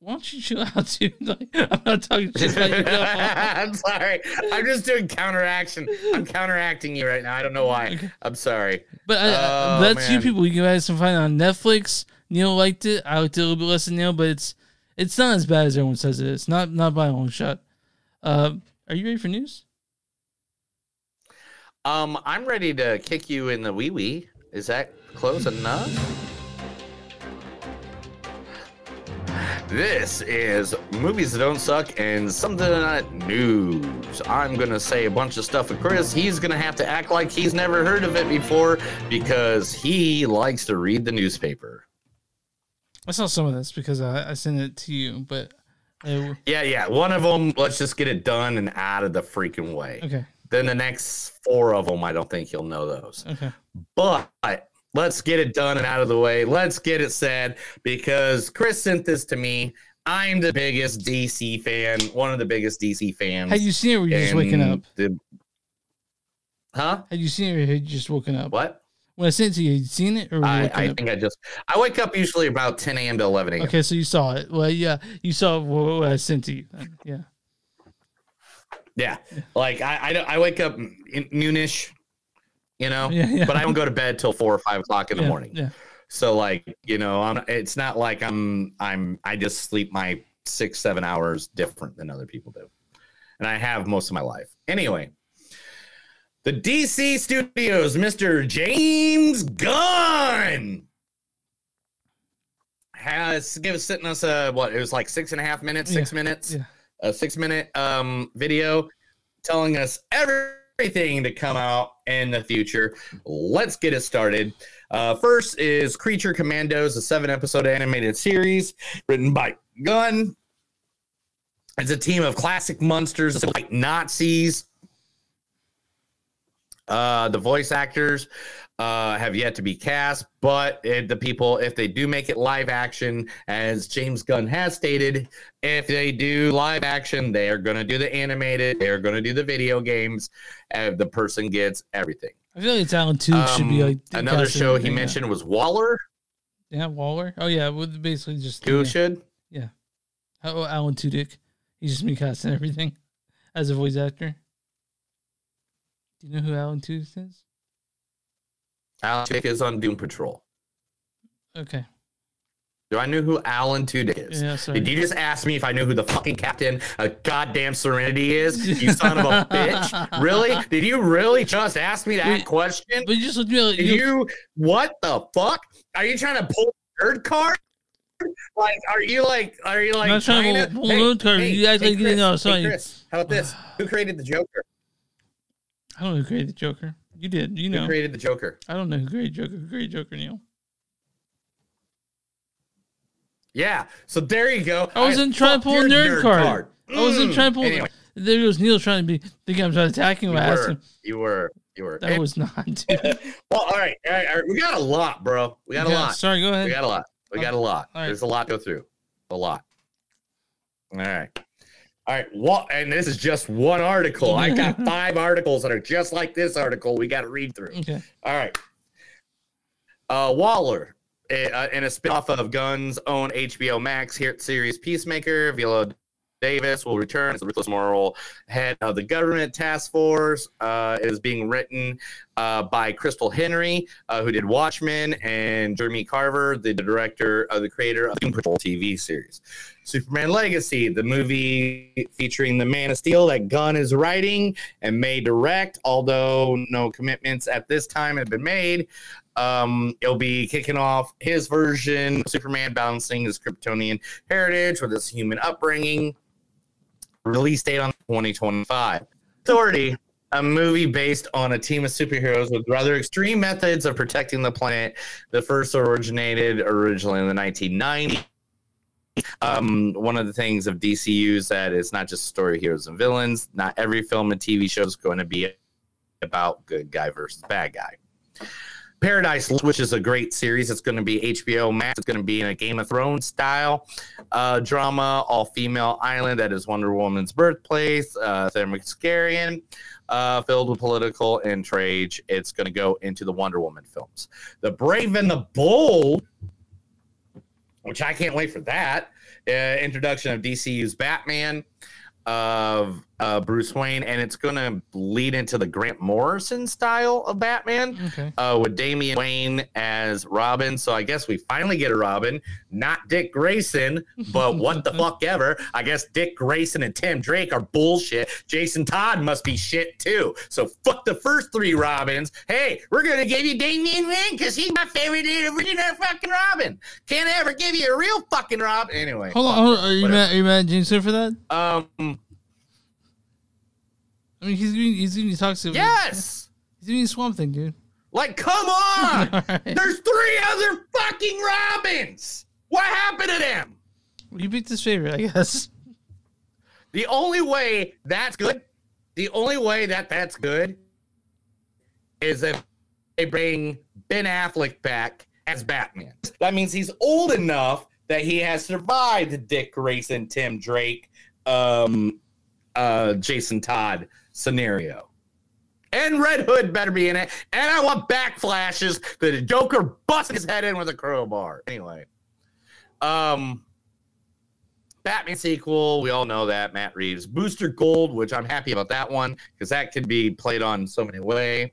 Why don't you chill out, dude? (laughs) Like, I'm not talking shit about you. (laughs) I'm sorry. I'm just doing counteraction. I'm counteracting you right now. I don't know why. I'm sorry. But I, Oh, that's you people. You guys can find it on Netflix. Neil liked it. I liked it a little bit less than Neil, but it's it's not as bad as everyone says it is. Not not by a long shot. Uh, are you ready for news? Um, I'm ready to kick you in the wee wee. Is that close enough? This is movies that don't suck and something that news. I'm gonna say a bunch of stuff with Chris. He's gonna have to act like he's never heard of it before because he likes to read the newspaper. I saw some of this because I, I sent it to you, but uh, Yeah, yeah. One of them, let's just get it done and out of the freaking way. okay, Then the next four of them, I don't think you'll know those. okay. But let's get it done and out of the way. Let's get it said because Chris sent this to me. I'm the biggest DC fan, one of the biggest DC fans. Had you seen it? Were you just waking up? the- huh? Had you seen it? Or had you just woken up? What? When I sent it to you, had you seen it or were you I, I think I just I wake up usually about 10 a.m. to 11 a.m. Okay, so you saw it. Well, yeah, you saw what, I sent to you. Yeah. Yeah, like I, I I wake up in noonish, you know, Yeah, yeah. but I don't go to bed till four or five o'clock in the Yeah, morning. yeah. So like you know, I'm, it's not like I'm I'm I just sleep my six, seven hours different than other people do. And I have most of my life. Anyway, the DC Studios, Mr. James Gunn has give us sitting us a what it was like six and a half minutes, six minutes, a six minute um video telling us everything to come out in the future. Let's get it started. Uh, first is Creature Commandos, a seven episode animated series written by Gunn. It's a team of classic monsters like Nazis. Uh, the voice actors uh, have yet to be cast, but it, the people, if they do make it live action, as James Gunn has stated, if they do live action, they are going to do the animated, they are going to do the video games, and the person gets everything. I feel like it's Alan Tudyk should be Um, like another show he mentioned was Waller. Yeah, Waller. Oh yeah, with basically just Who yeah. should? Yeah. Oh, Alan Tudyk. He's just me casting everything (laughs) as a voice actor. Do you know who Alan Tudyk is? Alan Tudyk is on Doom Patrol. Okay. Do I know who Alan Tudyk is? Yeah, sorry. Did you just ask me if I knew who the fucking captain of goddamn Serenity is? You son of a (laughs) bitch! Really? Did you really just ask me that Wait, question? But you just looked at me like Did you? What the fuck? Are you trying to pull nerd card? Like, are you like, are you like not trying to pull a nerd card. You guys gotta get Chris, in there, hey. Chris, how about this? (sighs) Who created the Joker? I don't know who created the Joker. You did. You know. Who created the Joker? I don't know who created Joker. Who created Joker, Neil? Yeah. So there you go. I wasn't trying to pull a your nerd, card. I wasn't Mm. trying to pull. Anyway, There goes Neil trying to be thinking I'm trying to attack him. you were, you were, you were. That was not. (laughs) Well, all right, all right, all right. We got a lot, bro. We got a lot. sorry, go ahead. We got a lot. We got a lot. Right. There's a lot to go through. A lot. All right. All right. What? And this is just one article. I got (laughs) five articles that are just like this article. We got to read through. Okay. All right. Uh, Waller, uh, in a spinoff of Gunn's own HBO Max here at series Peacemaker, Viola Davis will return as the ruthless moral head of the government task force. Uh, it is being written uh, by Christal Henry, uh, who did Watchmen, and Jeremy Carver, the director of the creator of the Doom Patrol TV series. Superman Legacy, the movie featuring the Man of Steel that Gunn is writing and may direct, although no commitments at this time have been made. Um, it'll be kicking off his version Superman balancing his Kryptonian heritage with his human upbringing. Release date on 2025. Authority, a movie based on a team of superheroes with rather extreme methods of protecting the planet. The first originated originally in the 1990s. Um, one of the things of DCU is that it's not just a story of heroes and villains. Not every film and TV show is going to be about good guy versus bad guy. Paradise, which is a great series. It's going to be HBO Max. It's going to be in a Game of Thrones style uh, drama, all female island that is Wonder Woman's birthplace. Uh, uh, filled with political intrigue. It's going to go into the Wonder Woman films. The Brave and the Bold, which I can't wait for that. Uh, introduction of DCU's Batman of uh, Bruce Wayne, and it's going to lead into the Grant Morrison style of Batman Okay. uh, with Damian Wayne as Robin. So I guess we finally get a Robin, not Dick Grayson, but what the (laughs) fuck ever. I guess Dick Grayson and Tim Drake are bullshit. Jason Todd must be shit too. So fuck the first three Robins. Hey, we're gonna give you Damian Wayne because he's my favorite original fucking Robin. Can't ever give you a real fucking Robin. Anyway, Hold on, hold on. Are you mad? Are you mad at Gunn for that? Um. I mean, he's doing he's doing toxic. Yes. He's doing Swamp Thing, dude. Like, come on! (laughs) There's three other fucking Robins. What happened to them? You picked his favorite, I guess. (laughs) The only way that's good, the only way that that's good is if they bring Ben Affleck back as Batman. That means he's old enough that he has survived Dick Grayson, Tim Drake, um, uh, Jason Todd scenario. And Red Hood better be in it. And I want backflashes that the Joker busts his head in with a crowbar. Anyway. Um Batman sequel, we all know that. Matt Reeves. Booster Gold, which I'm happy about that one, because that could be played on so many ways.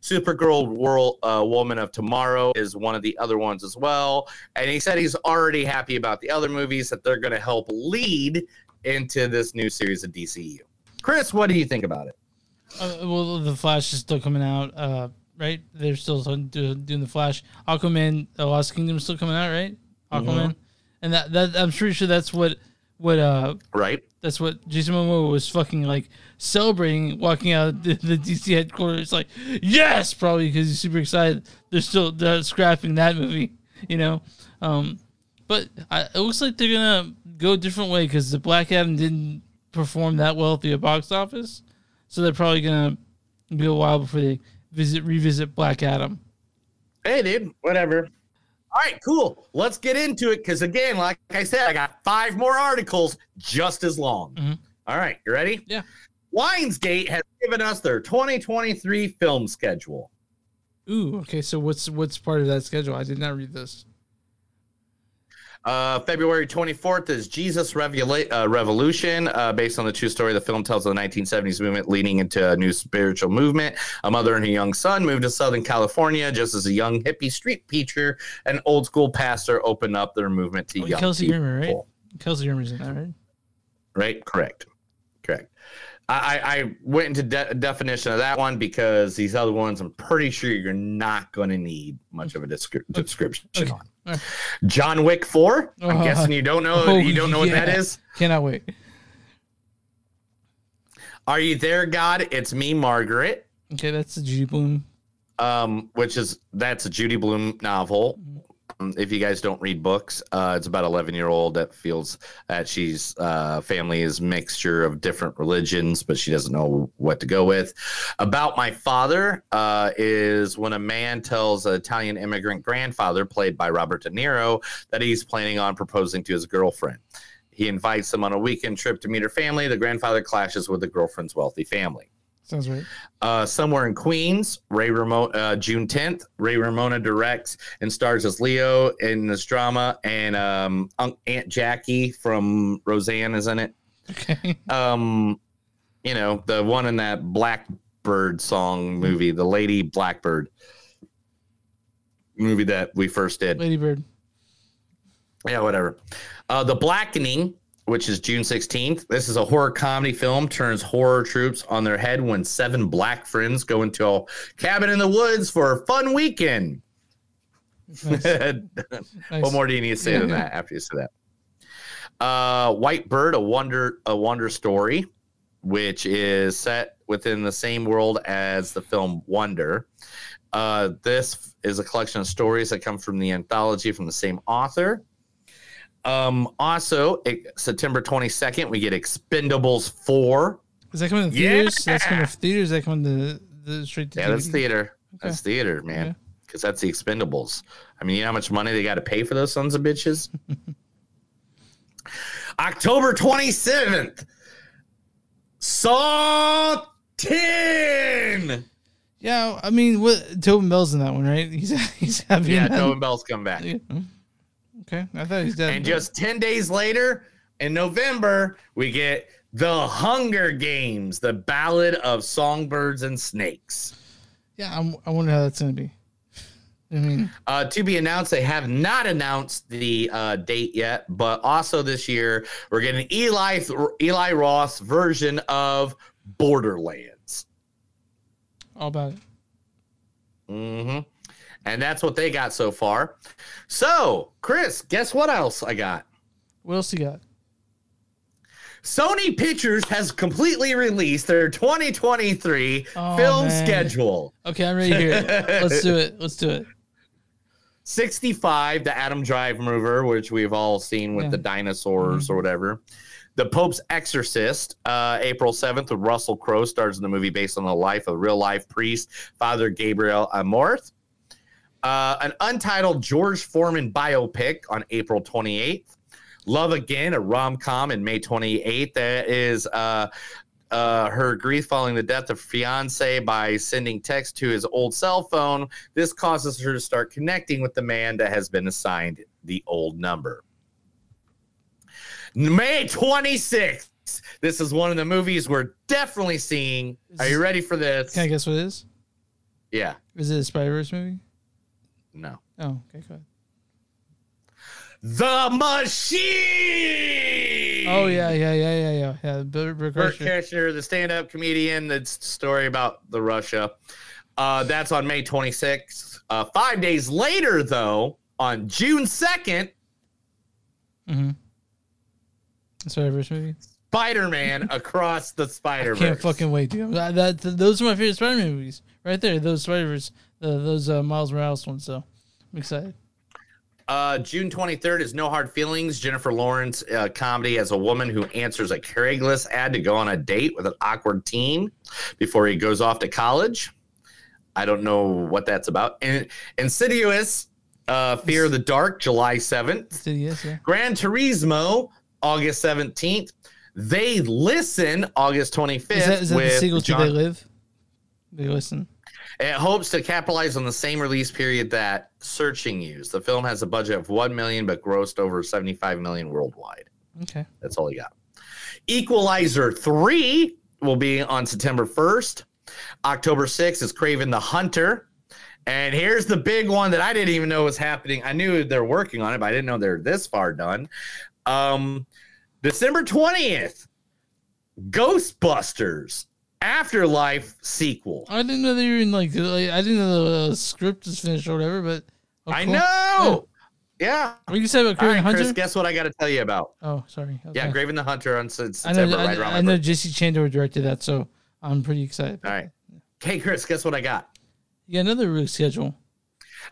Supergirl World uh, Woman of Tomorrow is one of the other ones as well. And he said he's already happy about the other movies that they're going to help lead into this new series of DCU. Chris, what do you think about it? Uh, well, the Flash is still coming out, uh, right? They're still doing the Flash. Aquaman, The Lost Kingdom is still coming out, right? Aquaman, Mhm. and that that I'm pretty sure that's what what uh right. That's what Jason Momoa was fucking like celebrating walking out of the, the DC headquarters. Like yes, probably because he's super excited. They're still they're scrapping that movie, you know. Um, but I, it looks like they're gonna go a different way because the Black Adam didn't perform that well at the box office, so they're probably gonna be a while before they visit revisit Black Adam. Hey, dude, whatever. All right, cool. Let's get into it because, again, like I said, I got five more articles just as long. Mm-hmm. All right, you ready? Yeah. Lionsgate has given us their 2023 film schedule. Ooh, okay. So what's what's part of that schedule? I did not read this. Uh, February 24th is Jesus uh, Revolution, uh, based on the true story. The film tells of the 1970s movement leading into a new spiritual movement. A mother and her young son moved to Southern California just as a young hippie street preacher and old school pastor opened up their movement to Oh, young Kelsey people. Grammer, right? Kelsey Grammer's in that, right? Right? Correct. Correct. I, I went into de- definition of that one because these other ones, I'm pretty sure you're not going to need much of a descri- description on. John Wick Four. I'm Oh, guessing you don't know. oh, you don't know what that is. Cannot wait. Are you there, God? It's me, Margaret. Okay, that's the Judy Blume. Um, which is that's a Judy Blume novel. Um, if you guys don't read books, uh, it's about 11 year old that feels that she's uh, family is mixture of different religions, but she doesn't know what to go with. About my father uh, is when a man tells an Italian immigrant grandfather, played by Robert De Niro, that he's planning on proposing to his girlfriend. He invites them on a weekend trip to meet her family. The grandfather clashes with the girlfriend's wealthy family. Sounds right. Uh, somewhere in Queens, Ray Romano, uh, June 10th, Ray Romano directs and stars as Leo in this drama, and um, Aunt Jackie from Roseanne is in it. Okay. (laughs) Um, you know, the one in that Blackbird song movie, the Lady Blackbird movie that we first did. Lady Bird. Yeah, whatever. Uh, the Blackening, which is June 16th. This is a horror comedy film, turns horror troops on their head when seven black friends go into a cabin in the woods for a fun weekend. (laughs) What more do you need to say than that (laughs) after you say that? Uh, White Bird, a wonder, a wonder story, which is set within the same world as the film Wonder. Uh, this is a collection of stories that come from the anthology from the same author. Um, also, it, September 22nd, we get Expendables 4. Is that coming to Yeah. theaters? That's coming to theaters. That coming to the straight to Yeah, that's DVD? theater. That's theater, man. Because that's the Expendables. I mean, you know how much money they got to pay for those sons of bitches? (laughs) October 27th, Saw 10. Yeah, I mean, what Tobin Bell's in that one, right? He's (laughs) he's happy. Yeah. Tobin Bell's come back. Okay, I thought he's dead. And just 10 days later, in November, we get The Hunger Games, the Ballad of Songbirds and Snakes. yeah, I'm, I wonder how that's gonna be. I mean, Uh, to be announced, they have not announced the uh, date yet, but also this year we're getting Eli Eli Roth version of Borderlands. all about it. hmm And that's what they got so far. So, Chris, guess what else I got? What else you got? Sony Pictures has completely released their 2023 Oh, film man. schedule. Okay, I'm ready to hear it. Let's do it. Let's do it. (laughs) 65, the Adam Driver mover, which we've all seen with Yeah. the dinosaurs or whatever. The Pope's Exorcist, uh, April 7th, with Russell Crowe, stars in the movie based on the life of real life priest Father Gabriel Amorth. Uh, an untitled George Foreman biopic on April 28th. Love Again, a rom com in May 28th. That is uh, uh, her grief following the death of fiance by sending text to his old cell phone. This causes her to start connecting with the man that has been assigned the old number. May 26th. This is one of the movies we're definitely seeing. Are you ready for this? Can I guess what it is? Yeah. Is it a Spider Verse movie? No. Oh, okay, go ahead. The Machine. Oh yeah, yeah, yeah, yeah, yeah. Yeah, Bert, Bert Bert the stand-up comedian. That's the story about the Russia. Uh, that's on May 26th. Uh, five days later, though, on June 2nd, Mm-hmm. Spider Verse movie. Spider-Man (laughs) Across the Spider-Verse. can't fucking wait, dude. That, that, those are my favorite Spider Man movies, right there. Those Spider Verse, the, those uh, Miles Morales ones. So I'm excited. Uh, June 23rd is No Hard Feelings. Jennifer Lawrence uh, comedy as a woman who answers a Craigslist ad to go on a date with an awkward teen before he goes off to college. I don't know what that's about. And Insidious, uh, Fear of the Dark, July 7th. Insidious, yeah. Gran Turismo, August 17th. They Listen, August 25th. Is that, is that the with sequel to John- They Live? They listen. It hopes to capitalize on the same release period that Searching used. The film has a budget of 1 million but grossed over 75 million worldwide. Okay. That's all he got. Equalizer 3 will be on September 1st. October 6th is Kraven the Hunter. And here's the big one that I didn't even know was happening. I knew they're working on it, but I didn't know they're this far done. Um, December 20th, Ghostbusters Afterlife sequel. I didn't know they were in like, like I didn't know the uh, script was finished or whatever, but oh, I know. Yeah. What you say about All Kraven right, Hunter? Chris, guess what I got to tell you about? Oh, sorry. Yeah, Okay. Kraven the Hunter on Se- I know, September, I, around I know. J.C. Chandor directed that, so I'm pretty excited. All right. Hey, Chris, guess what I got? Yeah, another release schedule.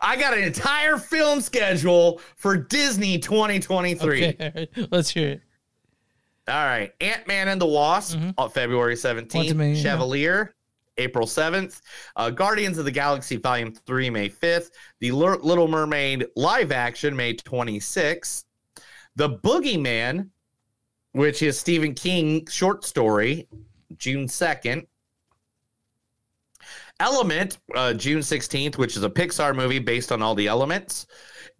I got an entire film schedule for Disney 2023. Okay, let's hear it. All right. Ant Man and the Wasp on February 17th. Quantumania, yeah. Chevalier, April 7th. Uh, Guardians of the Galaxy Volume 3, May 5th. The Lur- Little Mermaid live action, May 26th. The Boogeyman, which is Stephen King short story, June 2nd. Element, uh, June 16th, which is a Pixar movie based on all the elements.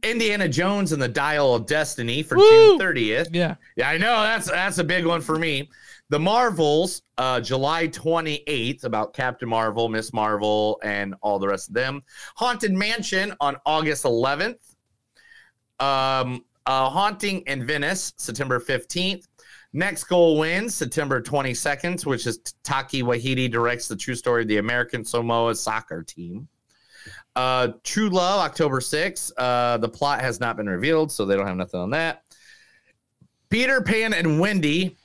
Indiana Jones and the Dial of Destiny for June 30th. Yeah. Yeah, I know that's that's a big one for me. The Marvels, uh, July 28th, about Captain Marvel, Miss Marvel, and all the rest of them. Haunted Mansion on August 11th. Um, uh, Haunting in Venice, September 15th. Next Goal Wins, September 22nd, which is Taika Waititi directs the true story of the American Samoa soccer team. Uh, True Love, October 6th. Uh, the plot has not been revealed, so they don't have nothing on that. Peter Pan and Wendy,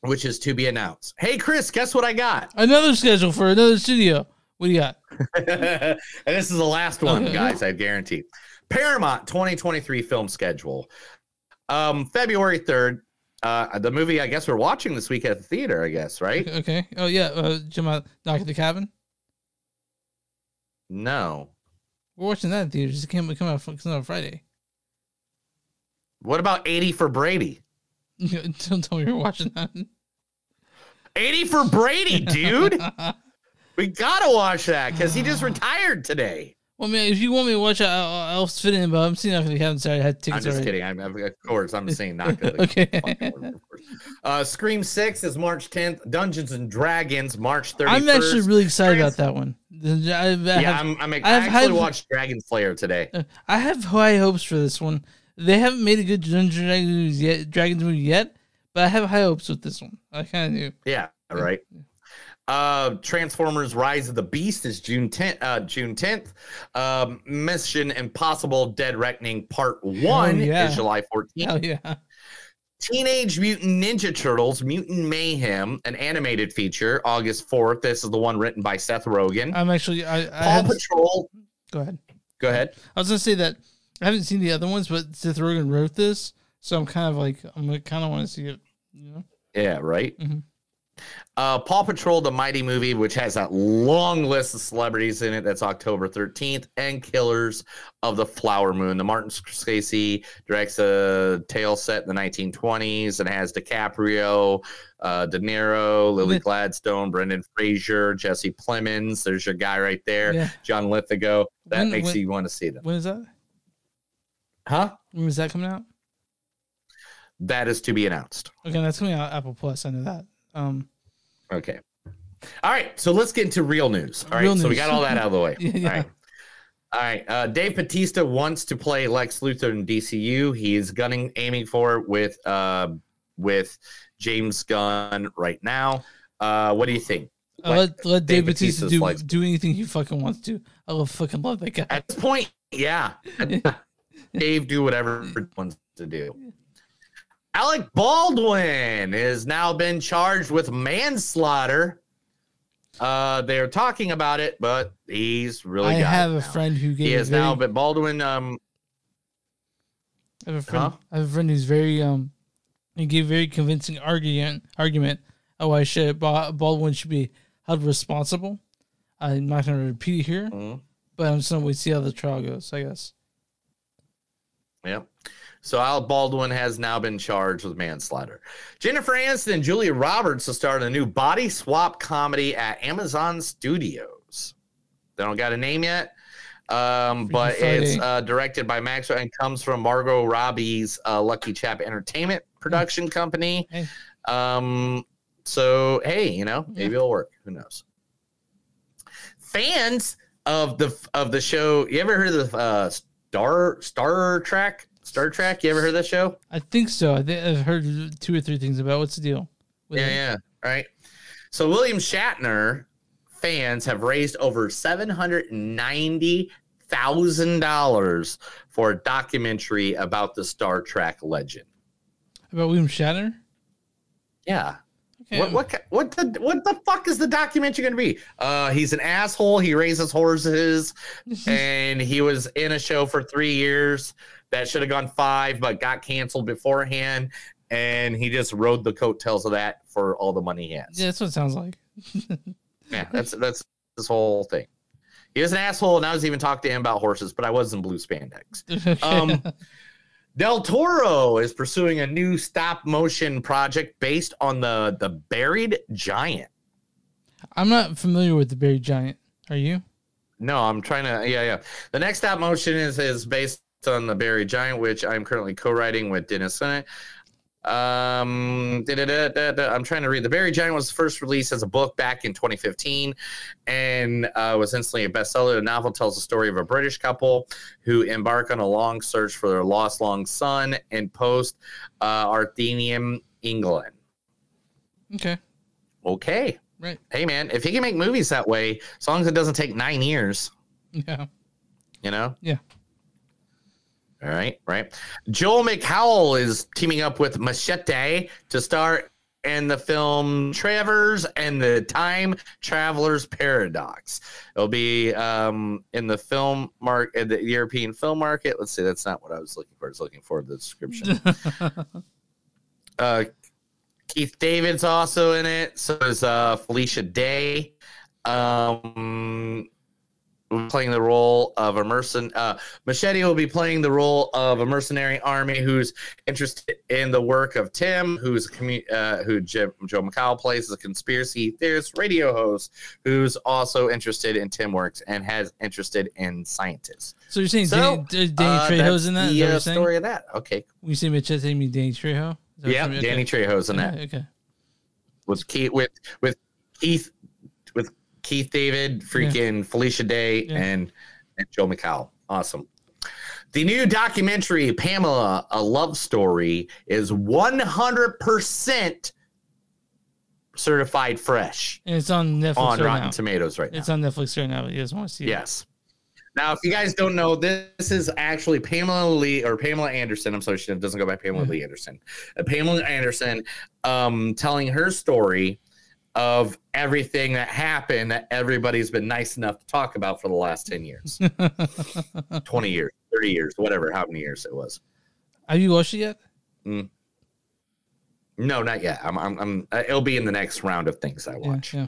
which is to be announced. Hey, Chris, guess what I got? Another schedule for another studio. What do you got? (laughs) and this is the last one, Okay. guys, I guarantee. Paramount 2023 film schedule. Um, February 3rd. Uh, the movie I guess we're watching this week at the theater, I guess, right? Okay. Oh yeah, uh, Jim out Knock at the Cabin. No. We're watching that dude. It came, it come out it come out Friday. What about 80 for Brady? (laughs) Don't tell me you're watching that. 80 for Brady, dude. (laughs) we gotta watch that because he just retired today. Well, man, if you want me to watch, it, I'll, I'll fit in. But I'm seeing Knock at the Cabin. Sorry, I had I'm tickets just already. kidding. I'm, of course, I'm just saying not good. (laughs) okay. Uh, Scream 6 is March 10th. Dungeons and Dragons, March 31st. I'm actually really excited about that one. I, I yeah, have- I'm, I'm, I, have actually high- watched Dragon Slayer today. Uh, I have high hopes for this one. They haven't made a good Dungeons and Dragons yet, Dragons movie yet, but I have high hopes with this one. I kind of do. Yeah, right. Uh, Transformers: Rise of the Beast is June 10th. Uh, June 10th. Um, Mission Impossible: Dead Reckoning Part One yeah. is July 14th. Hell yeah. Teenage Mutant Ninja Turtles: Mutant Mayhem, an animated feature, August 4th. This is the one written by Seth Rogen. I'm actually. I, I Paw Patrol. Go ahead. Go ahead. I was gonna say that I haven't seen the other ones, but Seth Rogen wrote this, so I'm kind of like I'm kind of want to see it. You know. Yeah, right. Mhm. Uh, Paw Patrol, the Mighty movie, which has that long list of celebrities in it. That's October 13th. And Killers of the Flower Moon. The Martin Scorsese directs a tale set in the 1920s and has DiCaprio, uh, De Niro, Lily Yeah. Gladstone, Brendan Fraser, Jesse Plemons. There's your guy right there. Yeah. John Lithgow. That When- makes when- you want to see them. When is that? Huh? When is that coming out? That is to be announced. Okay, that's coming out Apple Plus. I know that. Um, Okay. All right, so let's get into real news. All right, Real so we got all that out of the way. (laughs) Yeah. All right. All right. Uh, Dave Batista wants to play Lex Luthor in DCU. He's gunning, aiming for it with uh, with James Gunn right now. Uh, what do you think? Uh, let let Dave Dave Batista do do anything he fucking wants to. I love fucking love that guy. At this point, yeah. (laughs) Dave do whatever he wants to do. Alec Baldwin has now been charged with manslaughter. Uh, they're talking about it, but he's really. I have a friend who gave He very- now, but Baldwin. Um, I have a friend. Huh? I have a friend who's very um. He gave a very convincing argument argument of why should Baldwin should be held responsible. I'm not going to repeat it here, Mm-hmm. but I'm just going to see how the trial goes. I guess. Yeah. So Al Baldwin has now been charged with manslaughter. Jennifer Aniston and Julia Roberts have started a new body swap comedy at Amazon Studios. They don't got a name yet, um, but it's uh, directed by Max and comes from Margot Robbie's uh, Lucky Chap Entertainment production company. Hey. Um, so hey, you know, maybe it'll work. Who knows? Fans of the of the show, you ever heard of the uh, Star Star Trek? Star Trek? You ever heard of that show? I think so. I think I've heard two or three things about. What's the deal? Yeah, it? yeah. Right. So William Shatner fans have raised over seven hundred ninety thousand dollars for a documentary about the Star Trek legend. About William Shatner. Yeah. Okay. What what what the what the fuck is the documentary going to be? Uh, he's an asshole. He raises horses, (laughs) and he was in a show for three years that should have gone five, but got canceled beforehand. And he just rode the coattails of that for all the money he has. Yeah, that's what it sounds like. (laughs) Yeah, that's that's this whole thing. He was an asshole, and I was even talking to him about horses, but I was in blue spandex. (laughs) Um, Del Toro is pursuing a new stop motion project based on the the buried giant. I'm not familiar with the Buried Giant. Are you? No, I'm trying to. Yeah, yeah. The next stop motion is is based on the Buried Giant, which I'm currently co-writing with Dennis Senate. Um. I'm trying to read. The Buried Giant was first released as a book back in 2015, and uh, was instantly a bestseller. The novel tells the story of a British couple who embark on a long search for their lost long son in post uh, Arthurian England. Okay. Okay. Right. Hey, man, if he can make movies that way, as long as it doesn't take nine years, Yeah. you know. Yeah. All right, right. Joel McHale is teaming up with Machete to star in the film Travers and the Time Traveler's Paradox. It'll be um, in the film mark in the European film market. Let's see, that's not what I was looking for. I was looking for the description. (laughs) uh, Keith David's also in it. So is uh, Felicia Day. Um, playing the role of a mercen. Uh, Machete will be playing the role of a mercenary army who's interested in the work of Tim, who's a commu- uh, who Jim, Joe McCall plays as a conspiracy theorist radio host, who's also interested in Tim works and has interested in scientists. So you're saying So, Danny, Danny uh, Trejo's in that? The that uh, story of that. Okay. You say Machete, mean Danny Trejo? Yeah? Danny Okay. Trejo's in that. Okay, okay. with Keith with with Keith Keith David, freaking Felicia Day, and, and Joe McCall. Awesome. The new documentary, Pamela, a love story, is 100% certified fresh And it's on Netflix on right Rotten now. Tomatoes right now. It's on Netflix right now. You guys want to see it? Yes. Now, if you guys don't know, this is actually Pamela Lee or Pamela Anderson. I'm sorry, she doesn't go by Pamela Lee Anderson. Uh, Pamela Anderson um, telling her story of everything that happened that everybody's been nice enough to talk about for the last 10 years, (laughs) 20 years, 30 years, whatever, how many years it was. Have you watched it yet? Mm. No, not yet. I'm, I'm, I'm, uh, it'll be in the next round of things I watch. Yeah.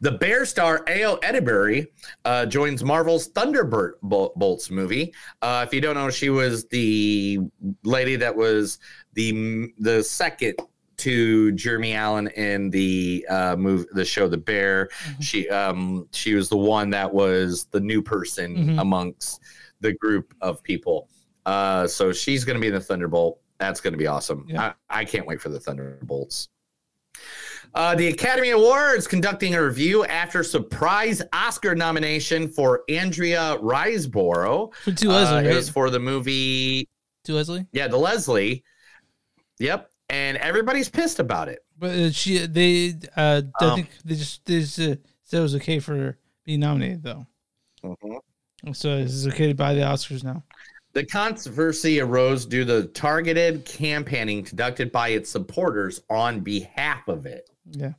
The Bear star Ayo Edebiri uh, joins Marvel's Thunderbolts movie. Uh, if you don't know, she was the lady that was the the second to Jeremy Allen in the uh, movie, the show The Bear. She um, she was the one that was the new person Mhm. amongst the group of people. Uh, so she's going to be in the Thunderbolt. That's going to be awesome. Yeah. I, I can't wait for the Thunderbolts. Uh, the Academy Awards conducting a review after surprise Oscar nomination for Andrea Riseborough. For To Leslie, Uh, it was for the movie. To Leslie? Yeah, the Leslie. Yep. And everybody's pissed about it. But uh, she, they, uh, I Um, think they just they just, uh, said it was okay for her being nominated though. Mm-hmm. So it's okay to by the Oscars now. The controversy arose due to targeted campaigning conducted by its supporters on behalf of it, Yeah,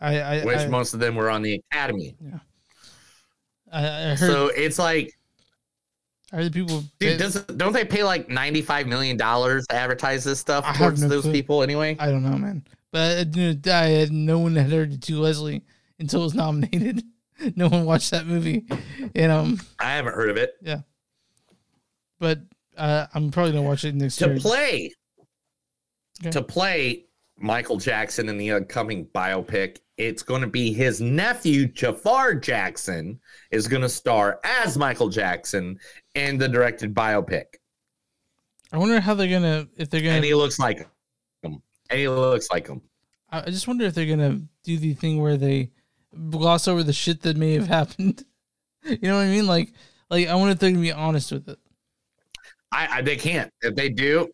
I, I, which I, most of them were on the Academy. I, I heard. So it's like, Heard the people. dude, does, don't they pay like $95 million to advertise this stuff I towards no those clue. people anyway? I don't know, man. But I, didn't- I had no one had heard of To Leslie until it was nominated. (laughs) no one watched that movie, and um, I haven't heard of it. yeah. But uh, I'm probably gonna watch it next To year. play, Okay. to play Michael Jackson in the upcoming biopic, it's going to be his nephew, Jafar Jackson, is going to star as Michael Jackson in the directed biopic. I wonder how they're gonna if they're gonna. And he looks like him. And he looks like him. I just wonder if they're gonna do the thing where they gloss over the shit that may have happened. (laughs) you know what I mean? Like, like I wonder if they're gonna be honest with it. I, I they can't. If they do,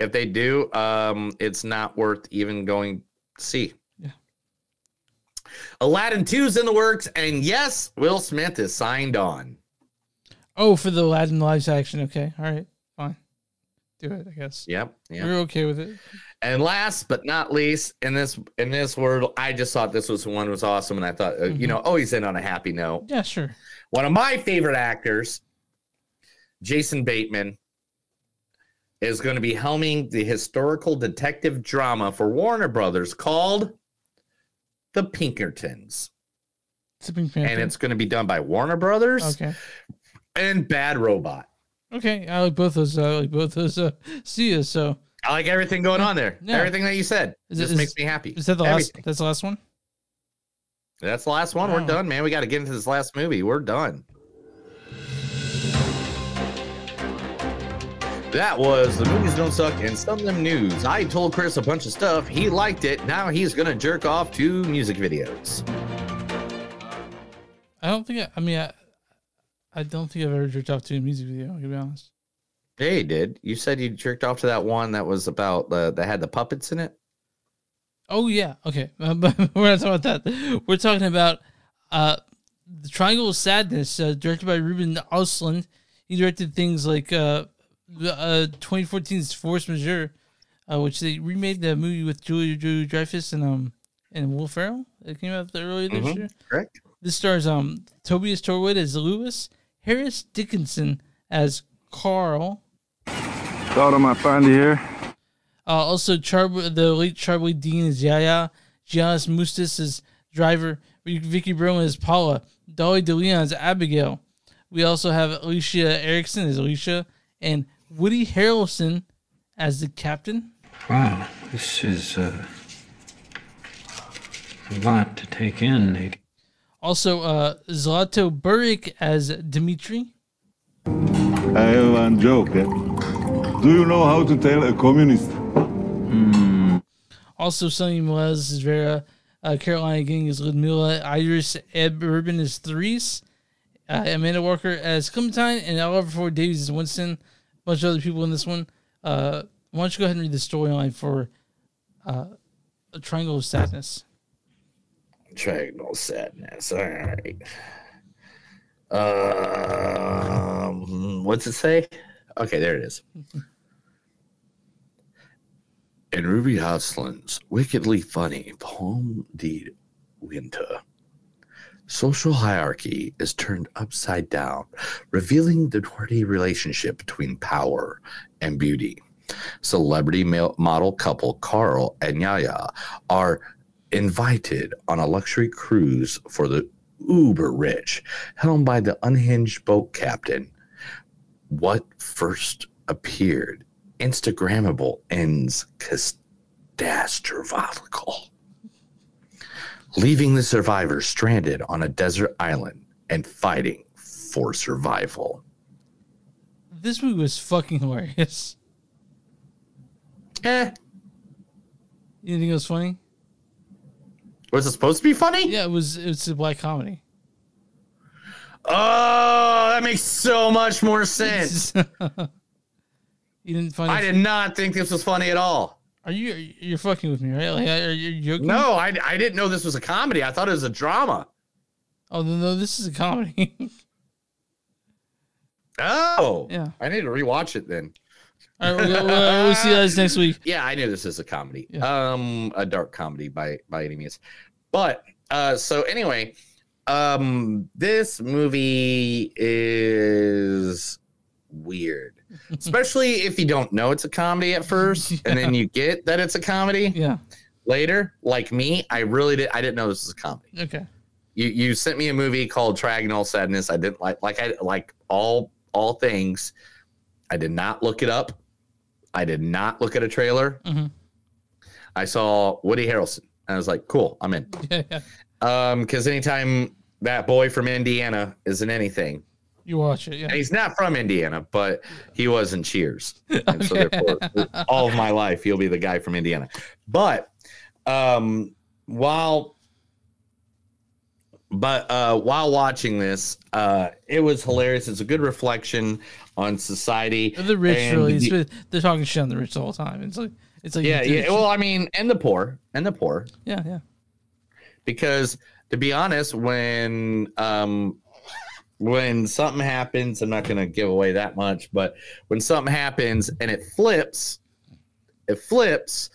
if they do, um, it's not worth even going to see. Yeah. Aladdin 2's in the works, and yes, Will Smith is signed on. Oh, for the Aladdin live action. Okay, all right, fine. Do it. I guess. Yep. Yep. We're okay with it. And last but not least, in this in this world, I just thought this was one was awesome, and I thought, uh, you know, always end on a happy note. Yeah, sure. One of my favorite actors, Jason Bateman, is going to be helming the historical detective drama for Warner Brothers called The Pinkertons. Sipping And it's going to be done by Warner Brothers okay. and Bad Robot. Okay, I like both those. I like both those. Uh, see you. So I like everything going on there. Yeah. Everything that you said Is just is- makes me happy. is that the last? That's the last one. That's the last one. We're done, man. We got to get into this last movie. We're done. That was the movies don't suck and some of them news. I told Chris a bunch of stuff. He liked it. Now he's gonna jerk off to music videos. I don't think. I, I mean, I, I don't think I've ever jerked off to a music video. To be honest. Yeah, you did. You said you jerked off to that one that was about the that had the puppets in it. Oh yeah, okay. Uh, (laughs) but we're not talking about that. We're talking about uh, the Triangle of Sadness, uh, directed by Ruben Östlund. He directed things like uh, uh, 2014's Force Majeure, uh, which they remade the movie with Julia Julia Dreyfus and um and Will Ferrell. It came out earlier this Mhm, year. Correct. This stars um Tobias Torwood as Lewis, Harris Dickinson as Carl, Thought I might find you here. Uh, also, Char- the late Charlbi Dean is Yaya. Giannis Mustis is driver. Vicki Berlin is Paula. Dolly DeLeon is Abigail. We also have Alicia Eriksson as Alicia. And Woody Harrelson as the captain. Wow, this is uh, a lot to take in, Nate. Also, uh, Zlatko Buric as Dimitri. I have one joke. eh? Do you know how to tell a communist? Also, Sunnyi Melles is Vera. Uh, Carolina Gang is Ludmilla. Iris Berben is Therese. Uh, Amanda Walker as Clementine. And Oliver Ford Davies is Winston. A bunch of other people in this one. Uh, why don't you go ahead and read the storyline for uh, A Triangle of Sadness? Triangle of sadness. All right. Um, what's it say? Okay, there it is. (laughs) In Ruben Östlund's wickedly funny Palme d'Or winner, social hierarchy is turned upside down, revealing the thwarty relationship between power and beauty. Celebrity model couple Carl and Yaya are invited on a luxury cruise for the uber rich, helmed by the unhinged boat captain. What first appeared Instagrammable ends catastrophical, leaving the survivors stranded on a desert island and fighting for survival. This movie was fucking hilarious. Eh. You think it was funny? Was it supposed to be funny? Yeah, it was. It's a black comedy. Oh, that makes so much more (laughs) sense. You didn't find. I did not think this was funny at all. Are you? You're fucking with me, right? Like, are you joking? No, I, I didn't know this was a comedy. I thought it was a drama. Oh no, this is a comedy. (laughs) Oh, Yeah. I need to rewatch it then. All right, we'll, we'll, we'll see you guys next week. Yeah, I knew this is a comedy. Um, a dark comedy by by any means. But uh, so anyway, um, this movie is weird, (laughs) especially if you don't know it's a comedy at first, (laughs) and then you get that it's a comedy. Yeah. Later, like me, I really did. I didn't know this was a comedy. Okay. You you sent me a movie called Triagonal Sadness. I didn't like like I like all all things. I did not look it up. I did not look at a trailer. Mm-hmm. I saw Woody Harrelson. And I was like, cool, I'm in. (laughs) Yeah, yeah. Um, because anytime that boy from Indiana is in anything, You watch it. and Yeah. he's not from Indiana, but he was in Cheers. (laughs) And so therefore, all of my life, he'll be the guy from Indiana. But um, while but uh, while watching this, uh, it was hilarious. It's a good reflection on society. The rich and really. the- they're talking shit on the rich the whole time. It's like it's like yeah, yeah. Well, I mean, and the poor, and the poor. yeah, yeah. because to be honest when um when something happens i'm not going to give away that much but when something happens and it flips it flips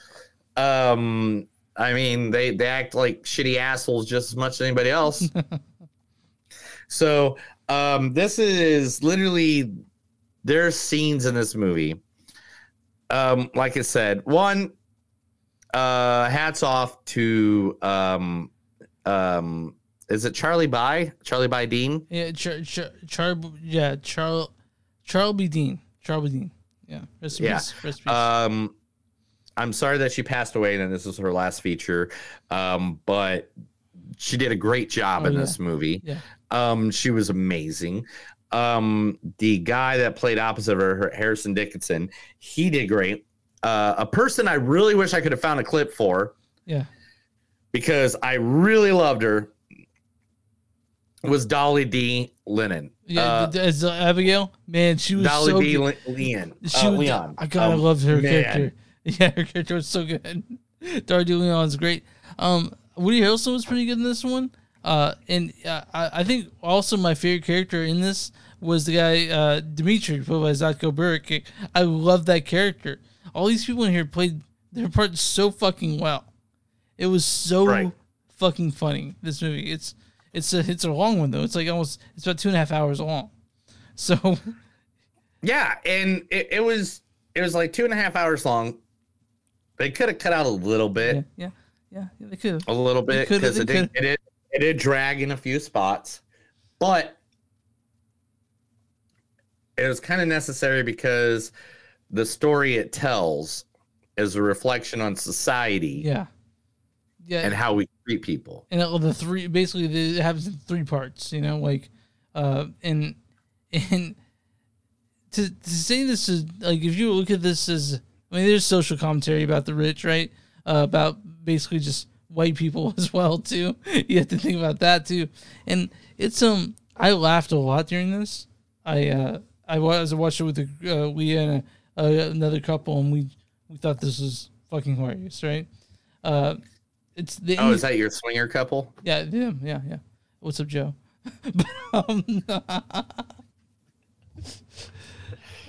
um i mean they they act like shitty assholes just as much as anybody else. (laughs) So um this is literally there's scenes in this movie. Um like i said one uh hats off to um um is it charlie by charlie by dean Yeah, Char, Char, Char yeah, Charles, B. Dean, Charlie Dean. Yeah, rest yeah peace, rest peace. um i'm sorry that she passed away and this is her last feature um but she did a great job Oh, in yeah. this movie Yeah. um she was amazing um the guy that played opposite of her harrison dickinson he did great uh a person i really wish i could have found a clip for yeah, because I really loved her was Dolly D. Lennon. yeah. Uh, as uh, Abigail, man, she was Dolly so D. good. Le- Leon. She uh, was, Leon. I gotta Um, love her man. character. (laughs) Yeah, her character was so good. (laughs) Dolly Dardy Leon's great. Um, Woody Harrelson was pretty good in this one. Uh, and uh, I, I think also my favorite character in this was the guy uh, Dimitri, played by Zatko Burick. I love that character. All these people in here played their parts so fucking well. It was so Right. fucking funny. This movie. It's it's a it's a long one though. It's like almost it's about two and a half hours long. So (laughs) Yeah, and it, it was it was like two and a half hours long. They could have cut out a little bit, yeah, yeah, yeah they could have. a little bit because it did, it did it did drag in a few spots, but it was kind of necessary because the story it tells is a reflection on society Yeah. Yeah. and how we treat people. and all the three basically the- it happens in three parts you know like uh and and to, to say this is like if you look at this as i mean there's social commentary about the rich right? Uh, about basically just white people (laughs) as well too. You have to think about that too. And it's um i laughed a lot during this. I uh i was I watched it with the uh, leah and uh, another couple and we we thought this was fucking hilarious right? Uh it's the Oh, is that your swinger couple? yeah, yeah, yeah, yeah. What's up, Joe? (laughs) But, um, (laughs)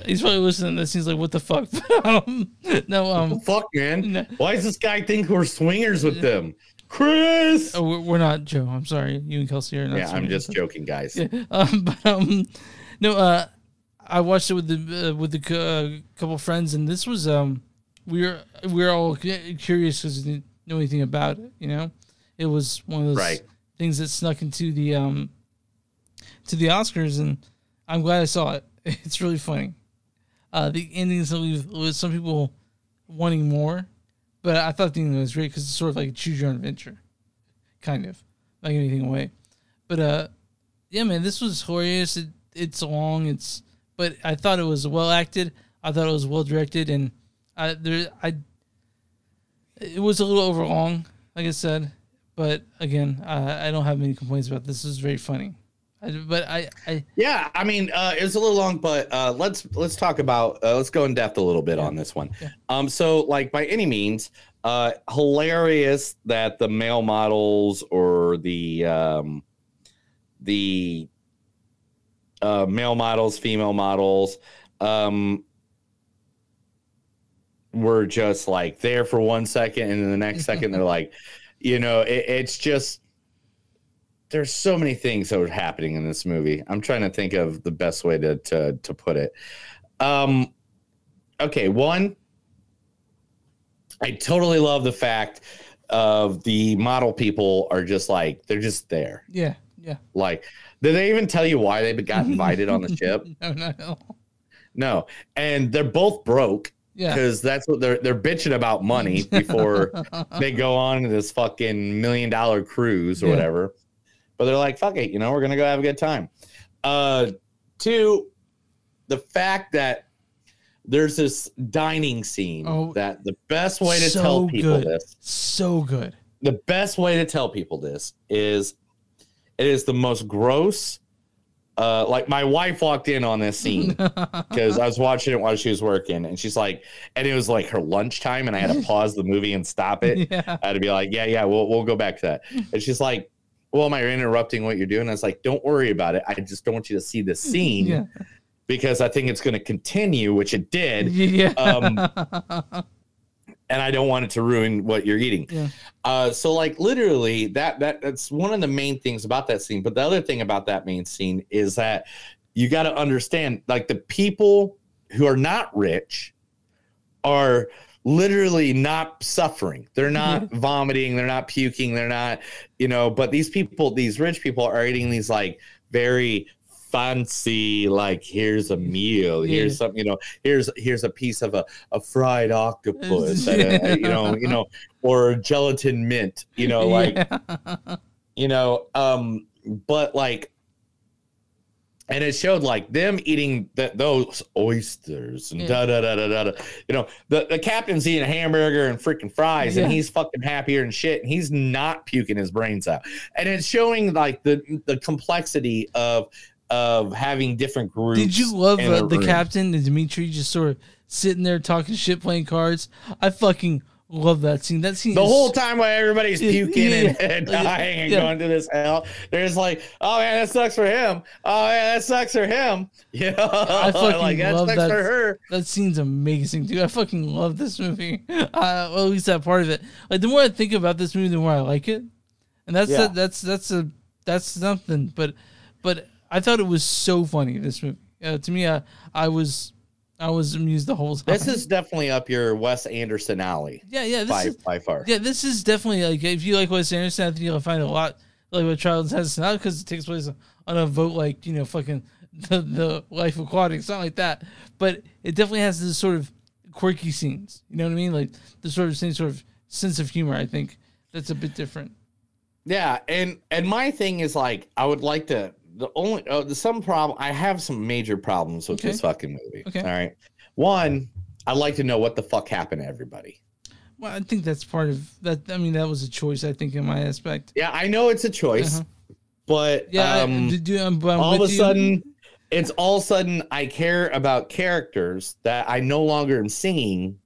he's probably listening. to This he's like, "What the fuck?" (laughs) um, no, um, fuck, man. Why does this guy think we're swingers with them? Chris. Oh, we're, not, Joe. I'm sorry. You and Kelsey are not. Yeah, I'm just joking, guys. Yeah, um, but um, no, uh, I watched it with the uh, with the uh, couple friends, and this was um, we were we were all curious because know anything about it. You know, it was one of those Right. things that snuck into the um, to the Oscars, and I'm glad I saw it. (laughs) It's really funny. Uh, the endings leave with some people wanting more, but I thought the ending was great because it's sort of like a choose your own adventure, kind of, not giving anything away. But uh, yeah, man, this was hilarious. It, it's long. It's but I thought it was well acted. I thought it was well directed, and I there I. It was a little over long, like I said, But again, uh, I don't have many complaints about this. This is very funny. I, but I, I Yeah, I mean, uh, it was a little long, but uh, let's let's talk about uh, let's go in depth a little bit on this one. Um, so like by any means, uh, hilarious that the male models or the um, the uh, male models, female models, um, were just like there for one second, and then the next second they're like, you know, it, it's just there's so many things that were happening in this movie. I'm trying to think of the best way to to to put it. Um okay, one I totally love the fact of the model people are just like they're just there. yeah, yeah. Like did they even tell you why they got invited on the (laughs) ship? No, no, no. No. And they're both broke. Yeah. Because that's what they're they're bitching about money (laughs) before they go on this fucking million dollar cruise or Yeah. whatever. But they're like, fuck it, you know, we're gonna go have a good time. Uh two, the fact that there's this dining scene Oh, that the best way to so tell people good. this So good. the best way to tell people this is it is the most gross uh like my wife walked in on this scene (laughs) because I was watching it while she was working and she's like and it was like her lunchtime and I had to pause the movie and stop it. (laughs) Yeah. I had to be like, Yeah, yeah, we'll we'll go back to that. And she's like, Well, am I interrupting what you're doing? I was like, Don't worry about it. I just don't want you to see this (laughs) scene Yeah. because I think it's gonna continue, which it did. Yeah. Um and I don't want it to ruin what you're eating. Yeah. Uh, so like literally that that that's one of the main things about that scene. But the other thing about that main scene is that you got to understand like the people who are not rich are literally not suffering. They're not (laughs) vomiting, they're not puking, they're not, you know, but these people, these rich people are eating these like very fancy like here's a meal here's Yeah. some you know here's here's a piece of a, a fried octopus and a- you know (laughs) you know or gelatin mint you know like Yeah. you know um but like and it showed like them eating th- those oysters and Yeah. da da da da da. da. You know, the, the captain's eating a hamburger and freaking fries, and he's fucking happier and shit, and he's not puking his brains out. And it's showing like the the complexity of of having different groups. Did you love uh, the room. captain and Dimitri just sort of sitting there talking shit, playing cards? I fucking love that scene. That scene The is- whole time while everybody's puking and, yeah. and Yeah. dying and Yeah. going through this hell, there's like, oh man, that sucks for him. Oh yeah, that sucks for him. (laughs) Know, I (laughs) fucking like that love sucks that. for her. That scene's amazing, dude. I fucking love this movie. (laughs) Uh, well, at least that part of it. Like the more I think about this movie, the more I like it. And that's Yeah. that's that's a that's something. But but I thought it was so funny. This movie uh, to me, I I was I was amused the whole time. This is definitely up your Wes Anderson alley. Yeah, yeah, this by, is- by far. Yeah, this is definitely like if you like Wes Anderson, I think you'll find a lot like what Charles has not because it takes place on a vote like you know fucking (laughs) the, the Life Aquatic, it's not like that, but it definitely has this sort of quirky scenes. You know what I mean? Like the sort of same sort of sense of humor. I think that's a bit different. Yeah, and and my thing is like I would like to the only uh, the some problem I have some major problems with Okay. this fucking movie. Okay. All right. One, I'd like to know what the fuck happened to everybody. Well, I think that's part of that. I mean, that was a choice. I think in my aspect. Yeah, I know it's a choice, Uh-huh. but Yeah, um, do- I'm- but all of a you. sudden, it's all of a sudden I care about characters that I no longer am seeing.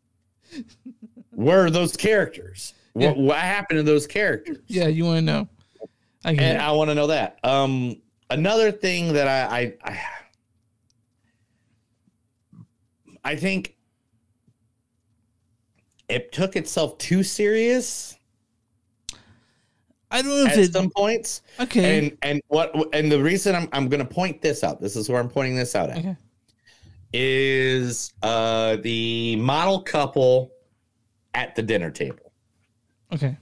(laughs) Where are those characters? What, what happened to those characters? Yeah, you want to know? I and. I want to know that. Um, another thing that I, I, I, I think it took itself too serious I don't know if at it. some points. Okay. And and what and the reason I'm I'm going to point this out. This is where I'm pointing this out at. Okay. Is uh the model couple at the dinner table Okay.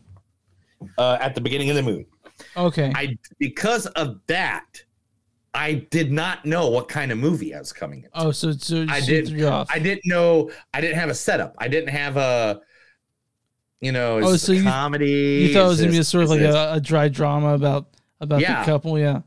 uh, at the beginning of the movie. Okay. I because of that, I did not know what kind of movie I was coming in. Oh, so so I didn't. threw you off. I didn't know. I didn't have a setup. I didn't have a. You know, Oh, so you- comedy. You thought it was gonna be a sort of like a, a dry drama about about Yeah. the couple. Yeah.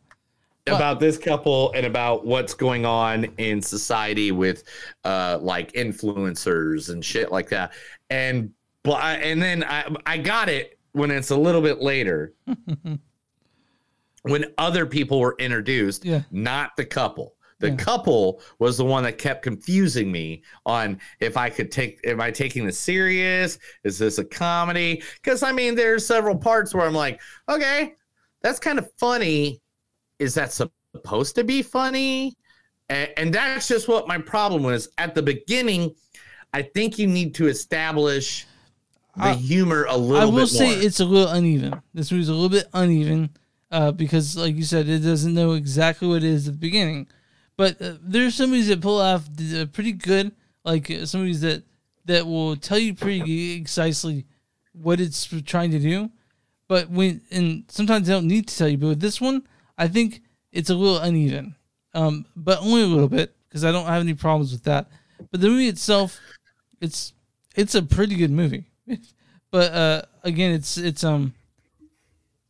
about this couple and about what's going on in society with, uh, like influencers and shit like that. And but I- and then I I got it when it's a little bit later, (laughs) when other people were introduced, Yeah. not the couple. The couple was the one that kept confusing me on if I could take, am I taking this serious? Is this a comedy? Because I mean, there's several parts where I'm like, okay, that's kind of funny. Is that supposed to be funny? And, and that's just what my problem was at the beginning. I think you need to establish the I- humor a little I will say more. it's a little uneven. This movie's a little bit uneven uh, because, like you said, it doesn't know exactly what it is at the beginning. But uh, there's some movies that pull off uh, pretty good, like uh, some movies that that will tell you pretty precisely what it's trying to do. But when and sometimes they don't need to tell you. But with this one, I think it's a little uneven, um, but only a little bit because I don't have any problems with that. But the movie itself, it's it's a pretty good movie. (laughs) but uh, again, it's it's um.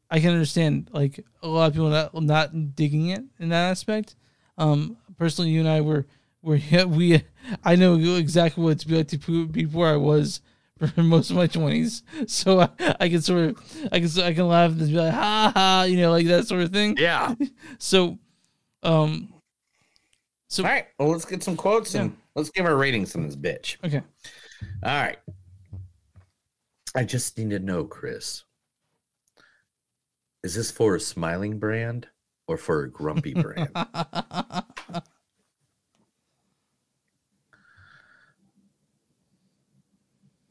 I can understand like a lot of people not not digging it in that aspect. Um, personally, you and I were were (laughs) we I know exactly what it's like to be- before I was for (laughs) most of my twenties, so I, I can sort of I can I can laugh and be like ha ha, you know, like that sort of thing. Yeah. So, um, so all right, well, let's get some quotes and let's give our ratings on this bitch. Okay. All right. I just need to know, Chris. Is this for a smiling brand or for a grumpy brand? (laughs)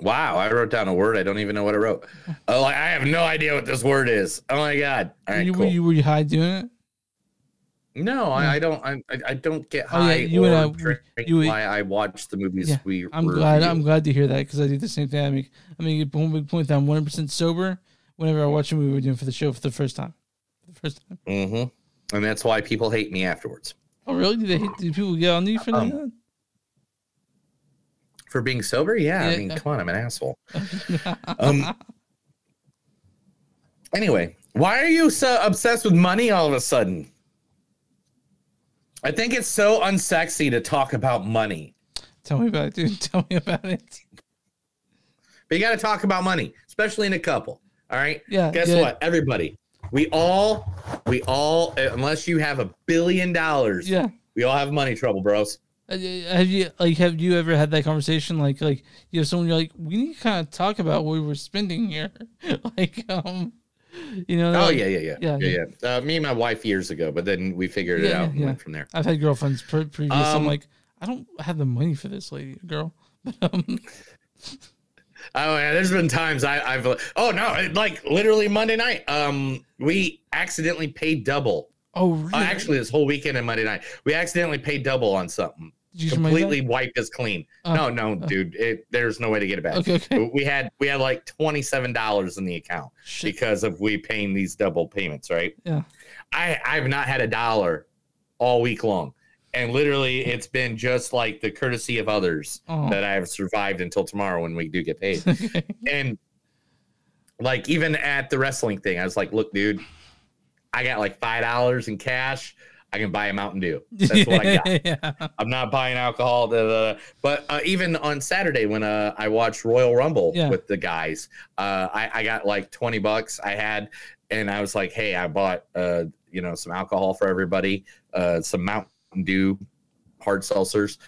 wow, I wrote down a word. I don't even know what I wrote. Oh, I have no idea what this word is. Oh my god! All right, you, cool. were you were you high doing it? No, I, I don't. I, I- don't get Oh, yeah, high you and I- you- why I watch the movies Yeah, we. I'm review. glad. I'm glad to hear that because I do the same thing. I mean, I mean, one big point that I'm 100 percent sober whenever I watch a movie we're doing for the show for the first time. For the first time. Mm-hmm. And that's why people hate me afterwards Oh, really? Do they hate, do people get on you for Um, that? for being sober. Yeah, Yeah. I mean, come on, I'm an asshole. (laughs) um. Anyway, why are you so obsessed with money all of a sudden? I think it's so unsexy to talk about money. Tell me about it, dude. (laughs) Tell me about it. But you got to talk about money, especially in a couple. All right. Yeah, Guess yeah. what? Everybody, we all, we all, unless you have a billion dollars, Yeah. we all have money trouble, bros. Uh, Have you like have you ever had that conversation like like you have someone you're like we need to kind of talk about what we're spending here (laughs) like um you know Oh like- yeah, yeah, yeah, yeah yeah, yeah. Uh, me and my wife years ago, but then we figured it Yeah, out and yeah. went from there. I've had girlfriends pre- previous. I'm Um, like, I don't have the money for this lady, girl. (laughs) But, um, (laughs) Oh yeah, there's been times I, I've oh no, like literally Monday night, um, we accidentally paid double. oh, Uh, really? actually, this whole weekend and Monday night, we accidentally paid double on something. Did you get your money Completely wiped us clean. Oh, no, no, oh. dude, it, there's no way to get it back. Okay, okay. We had we had like twenty seven dollars in the account because of we paying these double payments, right? Yeah. I I've not had a dollar all week long. And literally, it's been just like the courtesy of others Oh. that I have survived until tomorrow when we do get paid. (laughs) and like even at the wrestling thing, I was like, "Look, dude, I got like five dollars in cash. I can buy a Mountain Dew. (laughs) That's what I got. yeah. I'm not buying alcohol. Da, da, da. But uh, even on Saturday when uh, I watched Royal Rumble Yeah. with the guys, uh, I, I got like 20 bucks. I had, and I was like, hey, I bought uh, you know some alcohol for everybody, uh, some Mountain Dew, hard seltzers.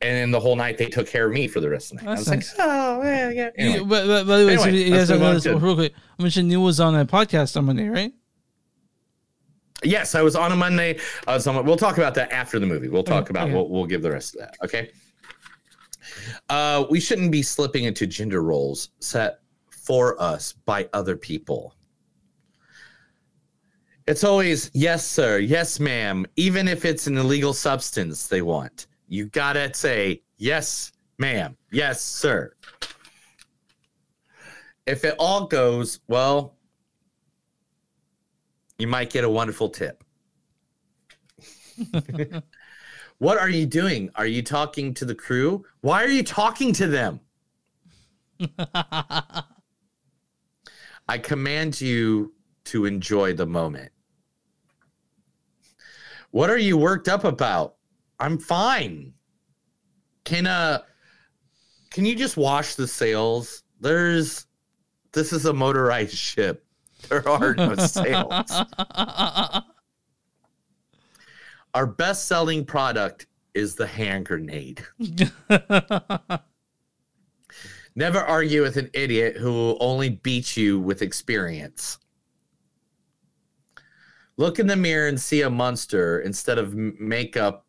And then the whole night they took care of me for the rest of the night. That's I nice. was like, oh, yeah, yeah. Anyway. but, but, by the way, so you guys don't move this to- real quick. I mentioned Neil was on a podcast on Monday, right? Yes, I was on a Monday. I was on, we'll talk about that after the movie. We'll talk Okay, about. okay. We'll, we'll give the rest of that. Okay. Uh, we shouldn't be slipping into gender roles set for us by other people. It's always yes, sir, yes, ma'am, even if it's an illegal substance they want. You gotta say yes, ma'am, yes, sir. If it all goes well, you might get a wonderful tip. (laughs) what are you doing? Are you talking to the crew? Why are you talking to them? (laughs) I command you to enjoy the moment. What are you worked up about? I'm fine. Can uh can you just wash the sails? There's This is a motorized (laughs) ship. There are no sales. (laughs) Our best selling product is the hand grenade. (laughs) Never argue with an idiot who will only beat you with experience. Look in the mirror and see a monster instead of makeup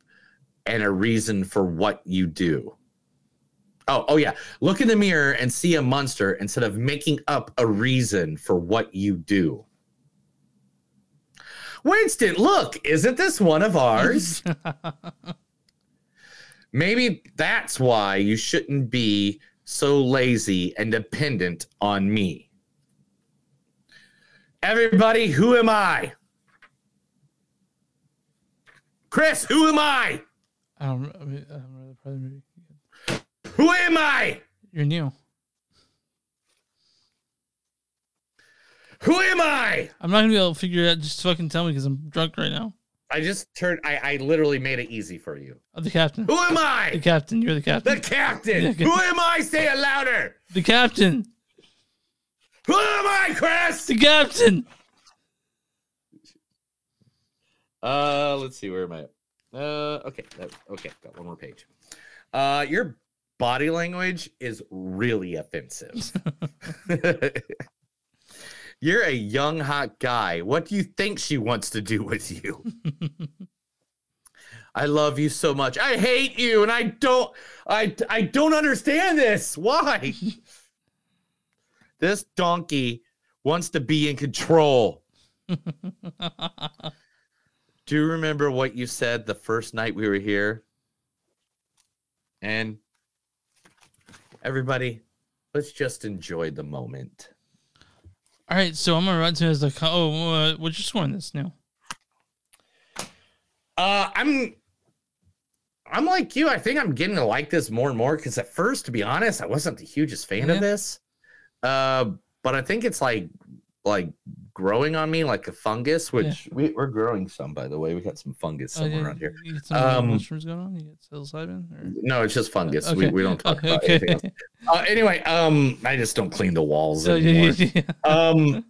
and a reason for what you do. Oh, oh yeah. Look in the mirror and see a monster instead of making up a reason for what you do. Winston, look, isn't this one of ours? (laughs) Maybe that's why you shouldn't be so lazy and dependent on me. Everybody, who am I? Chris, who am I? I don't. I mean, I don't remember the movie. Who am I? You're new. Who am I? I'm not gonna be able to figure it out. Just fucking tell me because I'm drunk right now. I just turned. I, I literally made it easy for you. Oh, the captain. Who am I? The captain. You're the captain. The captain. Yeah, Who am I? Say it louder. The captain. Who am I, Chris? The captain. Uh, let's see. Where am I? Uh, okay. That, okay. Got one more page. Uh, your body language is really offensive. (laughs) You're a young hot guy. What do you think she wants to do with you? I love you so much. I hate you and I don't I I don't understand this. Why? this donkey wants to be in control. Do you remember what you said the first night we were here? And everybody, let's just enjoy the moment. All right, so I'm gonna run to as the oh, uh, what's your score on this now? Uh, I'm I'm like you. I think I'm getting to like this more and more because at first, to be honest, I wasn't the hugest fan Yeah. of this. Uh, but I think it's like like growing on me like a fungus, which we, we're growing some by the way. We got some fungus Oh, somewhere yeah, around here. You get some uh, Um, mushrooms going on. You get psilocybin. Or? No, it's just fungus. We, Okay. we don't talk Okay, about anything else. Uh, anyway, um, I just don't clean the walls anymore. yeah, yeah. Um,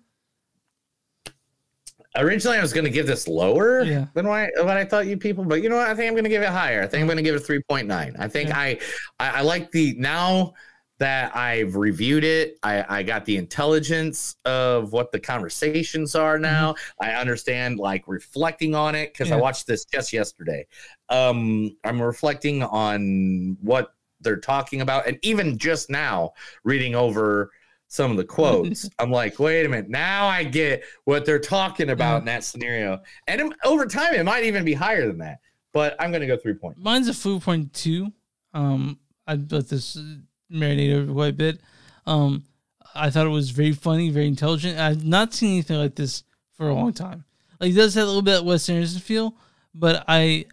originally I was going to give this lower Yeah. than what I, what I thought you people, but you know what? I think I'm going to give it higher. I think I'm going to give it three point nine. I think I, I I like the now that I've reviewed it. I I got the intelligence of what the conversations are now. I understand like reflecting on it because I watched this just yesterday. Um, I'm reflecting on what they're talking about, and even just now reading over some of the quotes, (laughs) I'm like, wait a minute, now I get what they're talking about in that scenario. And it- over time, it might even be higher than that. But I'm going to go three points. Mine's a four point two. Um, I let this marinate over quite a bit. Um, I thought it was very funny, very intelligent. I've not seen anything like this for a long time. Like it does have a little bit of Wes Anderson feel, but I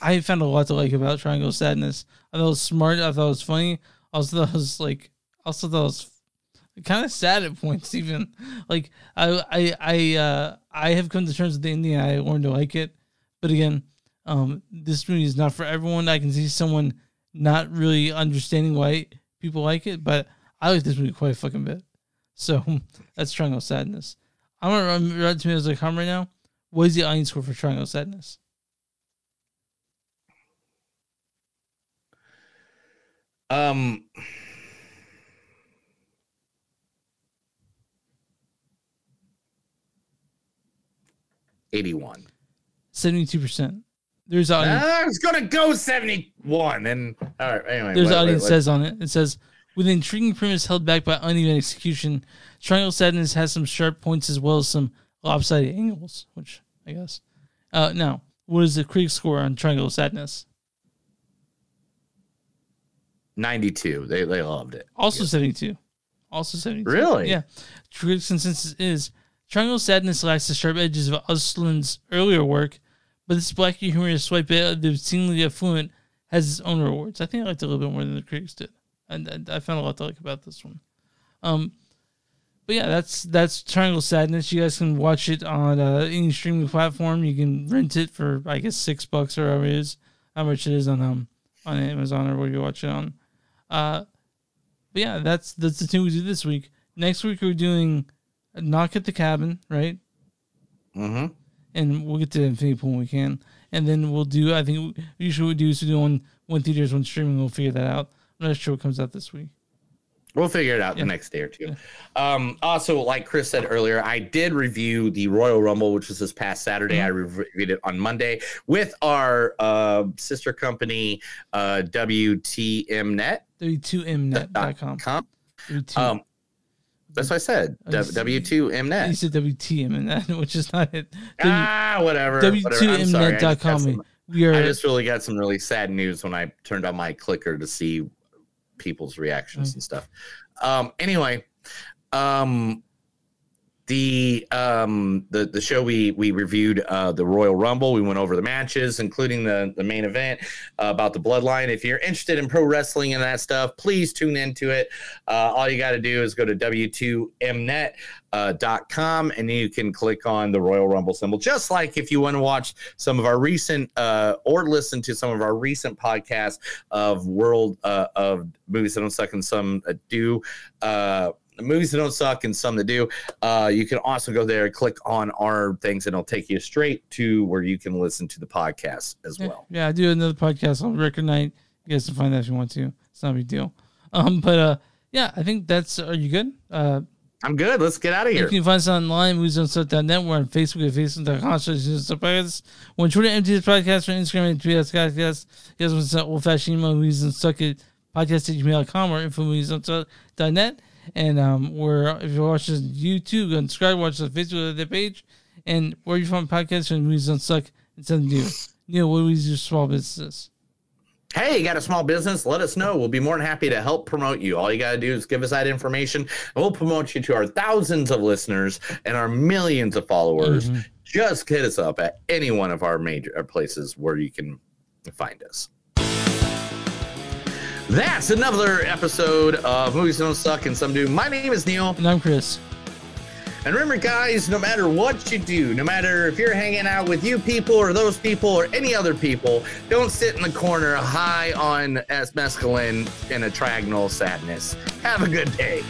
I found a lot to like about Triangle Sadness. I thought it was smart. I thought it was funny. Also thought it was like also thought it was kind of sad at points. (laughs) Even like I I I uh I have come to terms with the ending. I learned to like it, but again, um, this movie is not for everyone. I can see someone not really understanding why people like it, but I like this movie quite a fucking bit. (laughs) So that's Triangle Sadness. I'm gonna run Rotten Tomatoes like right now. What is the audience score for Triangle Sadness? Um, eighty-one. Seventy-two percent. There's audience. I was gonna go seventy-one, and all right. Anyway, There's what- audience what- says on it. It says, with intriguing premise held back by uneven execution, Triangle Sadness has some sharp points as well as some lopsided angles, which I guess. Uh, now, what is the critic score on Triangle Sadness? 92. They they loved it. Also 72. Also 72. Really? Yeah. Critic consensus is Triangle Sadness lacks the sharp edges of Östlund's earlier work, but this black humorous swipe at the seemingly affluent has its own rewards. I think I liked it a little bit more than the critics did. And and I found a lot to like about this one. Um, but yeah, that's that's Triangle Sadness. You guys can watch it on uh, any streaming platform. You can rent it for I guess six bucks or however it is, how much it is on um on Amazon or where you watch it on. Uh, but yeah, that's that's the two we do this week. next week we're doing knock at the cabin, right? Mm-hmm. And we'll get to Infinity Pool when we can. And then we'll do. I think usually we do is we do one one theaters, one streaming. We'll figure that out. I'm not sure what comes out this week. We'll figure it out the next day or two. Um, also, like Chris said earlier, I did review the Royal Rumble, which was this past Saturday. I reviewed it on Monday with our uh, sister company, uh, WTMNet. W2mnet.com. Com. W2. Um, that's what I said. Oh, you said- W2 You Mnet. said (laughs) WTM, which is not it. Ah, whatever. whatever. I'm sorry. I just got W2mnet.com. some- We are. I just really got some really sad news when I turned on my clicker to see people's reactions and stuff. Um, anyway, um, the um the the show we we reviewed uh the Royal Rumble. We went over the matches, including the the main event uh, about the Bloodline. If you're interested in pro wrestling and that stuff, please tune into it. Uh, all you got to do is go to w2mnet uh, dot com and you can click on the Royal Rumble symbol. Just like if you want to watch some of our recent uh, or listen to some of our recent podcasts of world uh, of movies that don't suck and some that do. Uh, movies that don't suck and some that do. Uh, you can also go there and click on our things, and it'll take you straight to where you can listen to the podcast as Yeah, well. yeah, I do another podcast on Record Night. You guys can find that if you want to. It's not a big deal. Um, but uh, yeah, I think that's. Are you good? Uh, I'm good. Let's get out of here. You can find us online, moviesonstuff.net. We're on Facebook at facebook.com. slash Movies. We're on Twitter, MTS Podcast. On Instagram at Tweet Podcast. You guys want to send old fashioned email, movies and stuck at podcast at gmail.com or info moviesonstuff.net. And um, we're, if you're watching YouTube, go and subscribe, watch the Facebook of the page. And where you find podcasts and movies unstuck and something new. Neil, what do we do small businesses? Hey, you got a small business? Let us know. We'll be more than happy to help promote you. All you got to do is give us that information, and we'll promote you to our thousands of listeners and our millions of followers. Mm-hmm. Just hit us up at any one of our major uh, places where you can find us. That's another episode of Movies Don't Suck and Some Do. My name is Neil. And I'm Chris. And remember, guys, no matter what you do, no matter if you're hanging out with you people or those people or any other people, don't sit in the corner high on S mescaline in a triagonal sadness. Have a good day.